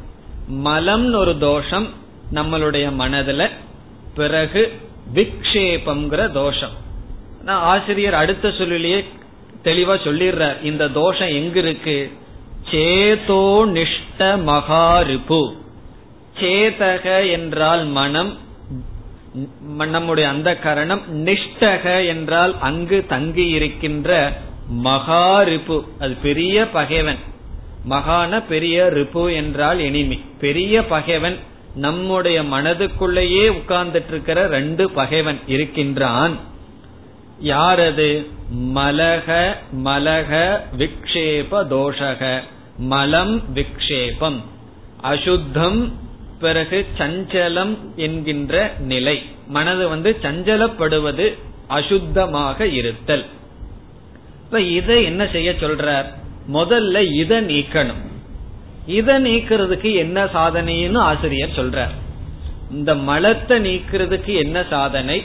மலம்னு ஒரு தோஷம் நம்மளுடைய மனதுல பிறகு விக்ஷேபம்ங்கிற தோஷம். நான் ஆசிரியர் அடுத்த சொல்லிலேயே தெளிவா சொல்லிடுறார் இந்த தோஷம் எங்க இருக்கு சேதோ நிஷ்ட மகாரிபு. சேதக என்றால் மனம் நம்முடைய அந்த கரணம் நிஷ்டக என்றால் அங்கு தங்கி இருக்கின்ற மகா ரிப்பு அது பெரிய பகைவன். மகான பெரிய ரிப்பு என்றால் எனிமி. பெரிய பகைவன் நம்முடைய மனதுக்குள்ளேயே உட்கார்ந்துட்டு இருக்கிற ரெண்டு பகைவன் இருக்கின்றான். யாரது? மலக மலக விக்ஷேப தோஷக. மலம் விக்ஷேபம். அசுத்தம் பிறகு சஞ்சலம் என்கின்ற நிலை. மனது வந்து சஞ்சலப்படுவது அசுத்தமாக இருத்தல். இப்ப இதை என்ன செய்ய சொல்றார்? முதல்ல இதை நீக்கணும். இதை நீக்கிறதுக்கு என்ன சாதனைன்னு ஆசிரியர் சொல்றார். இந்த மலத்தை நீக்கிறதுக்கு என்ன சாதனை?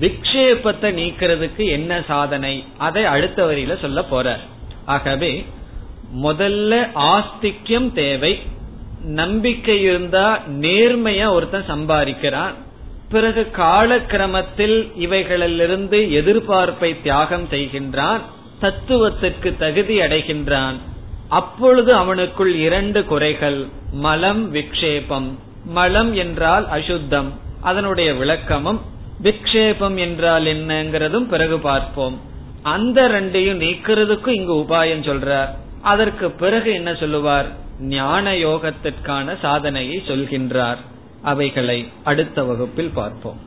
விக்ஷேபத்தை நீக்கிறதுக்கு என்ன சாதனை? அதை அடுத்த வரியில சொல்ல போறார். ஆகவே முதல்ல ஆஸ்திக்யம் தேவை நம்பிக்கை இருந்தா நேர்மையா ஒருத்தன் சம்பாதிக்கிறான். பிறகு காலக்கிரமத்தில் இவைகளிலிருந்து எதிர்பார்ப்பை தியாகம் செய்கின்றான். தத்துவத்திற்கு தகுதி அடைகின்றான். அப்பொழுது அவனுக்குள் இரண்டு குறைகள். மலம் விக்ஷேபம். மலம் என்றால் அசுத்தம். அதனுடைய விளக்கமும் விக்ஷேபம் என்றால் என்னங்கிறதும் பிறகு பார்ப்போம். அந்த ரெண்டையும் நீக்கிறதுக்கும் இங்கு உபாயம் சொல்றார். அதற்கு பிறகு என்ன சொல்லுவார்? ஞான யோகத்திற்கான சாதனையை சொல்கின்றார் அவைகளை அடுத்த வகுப்பில் பார்ப்போம்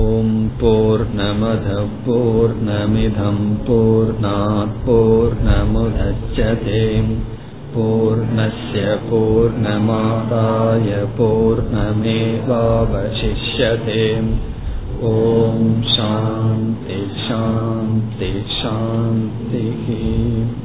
ஓம் போர் நமத போர் நமிதம் போர் போர் நமுதச்சதேம் पूर्णस्य पूर्णमादाय पूर्णमेवावशिष्यते ॐ शान्ति शान्ति शान्तिः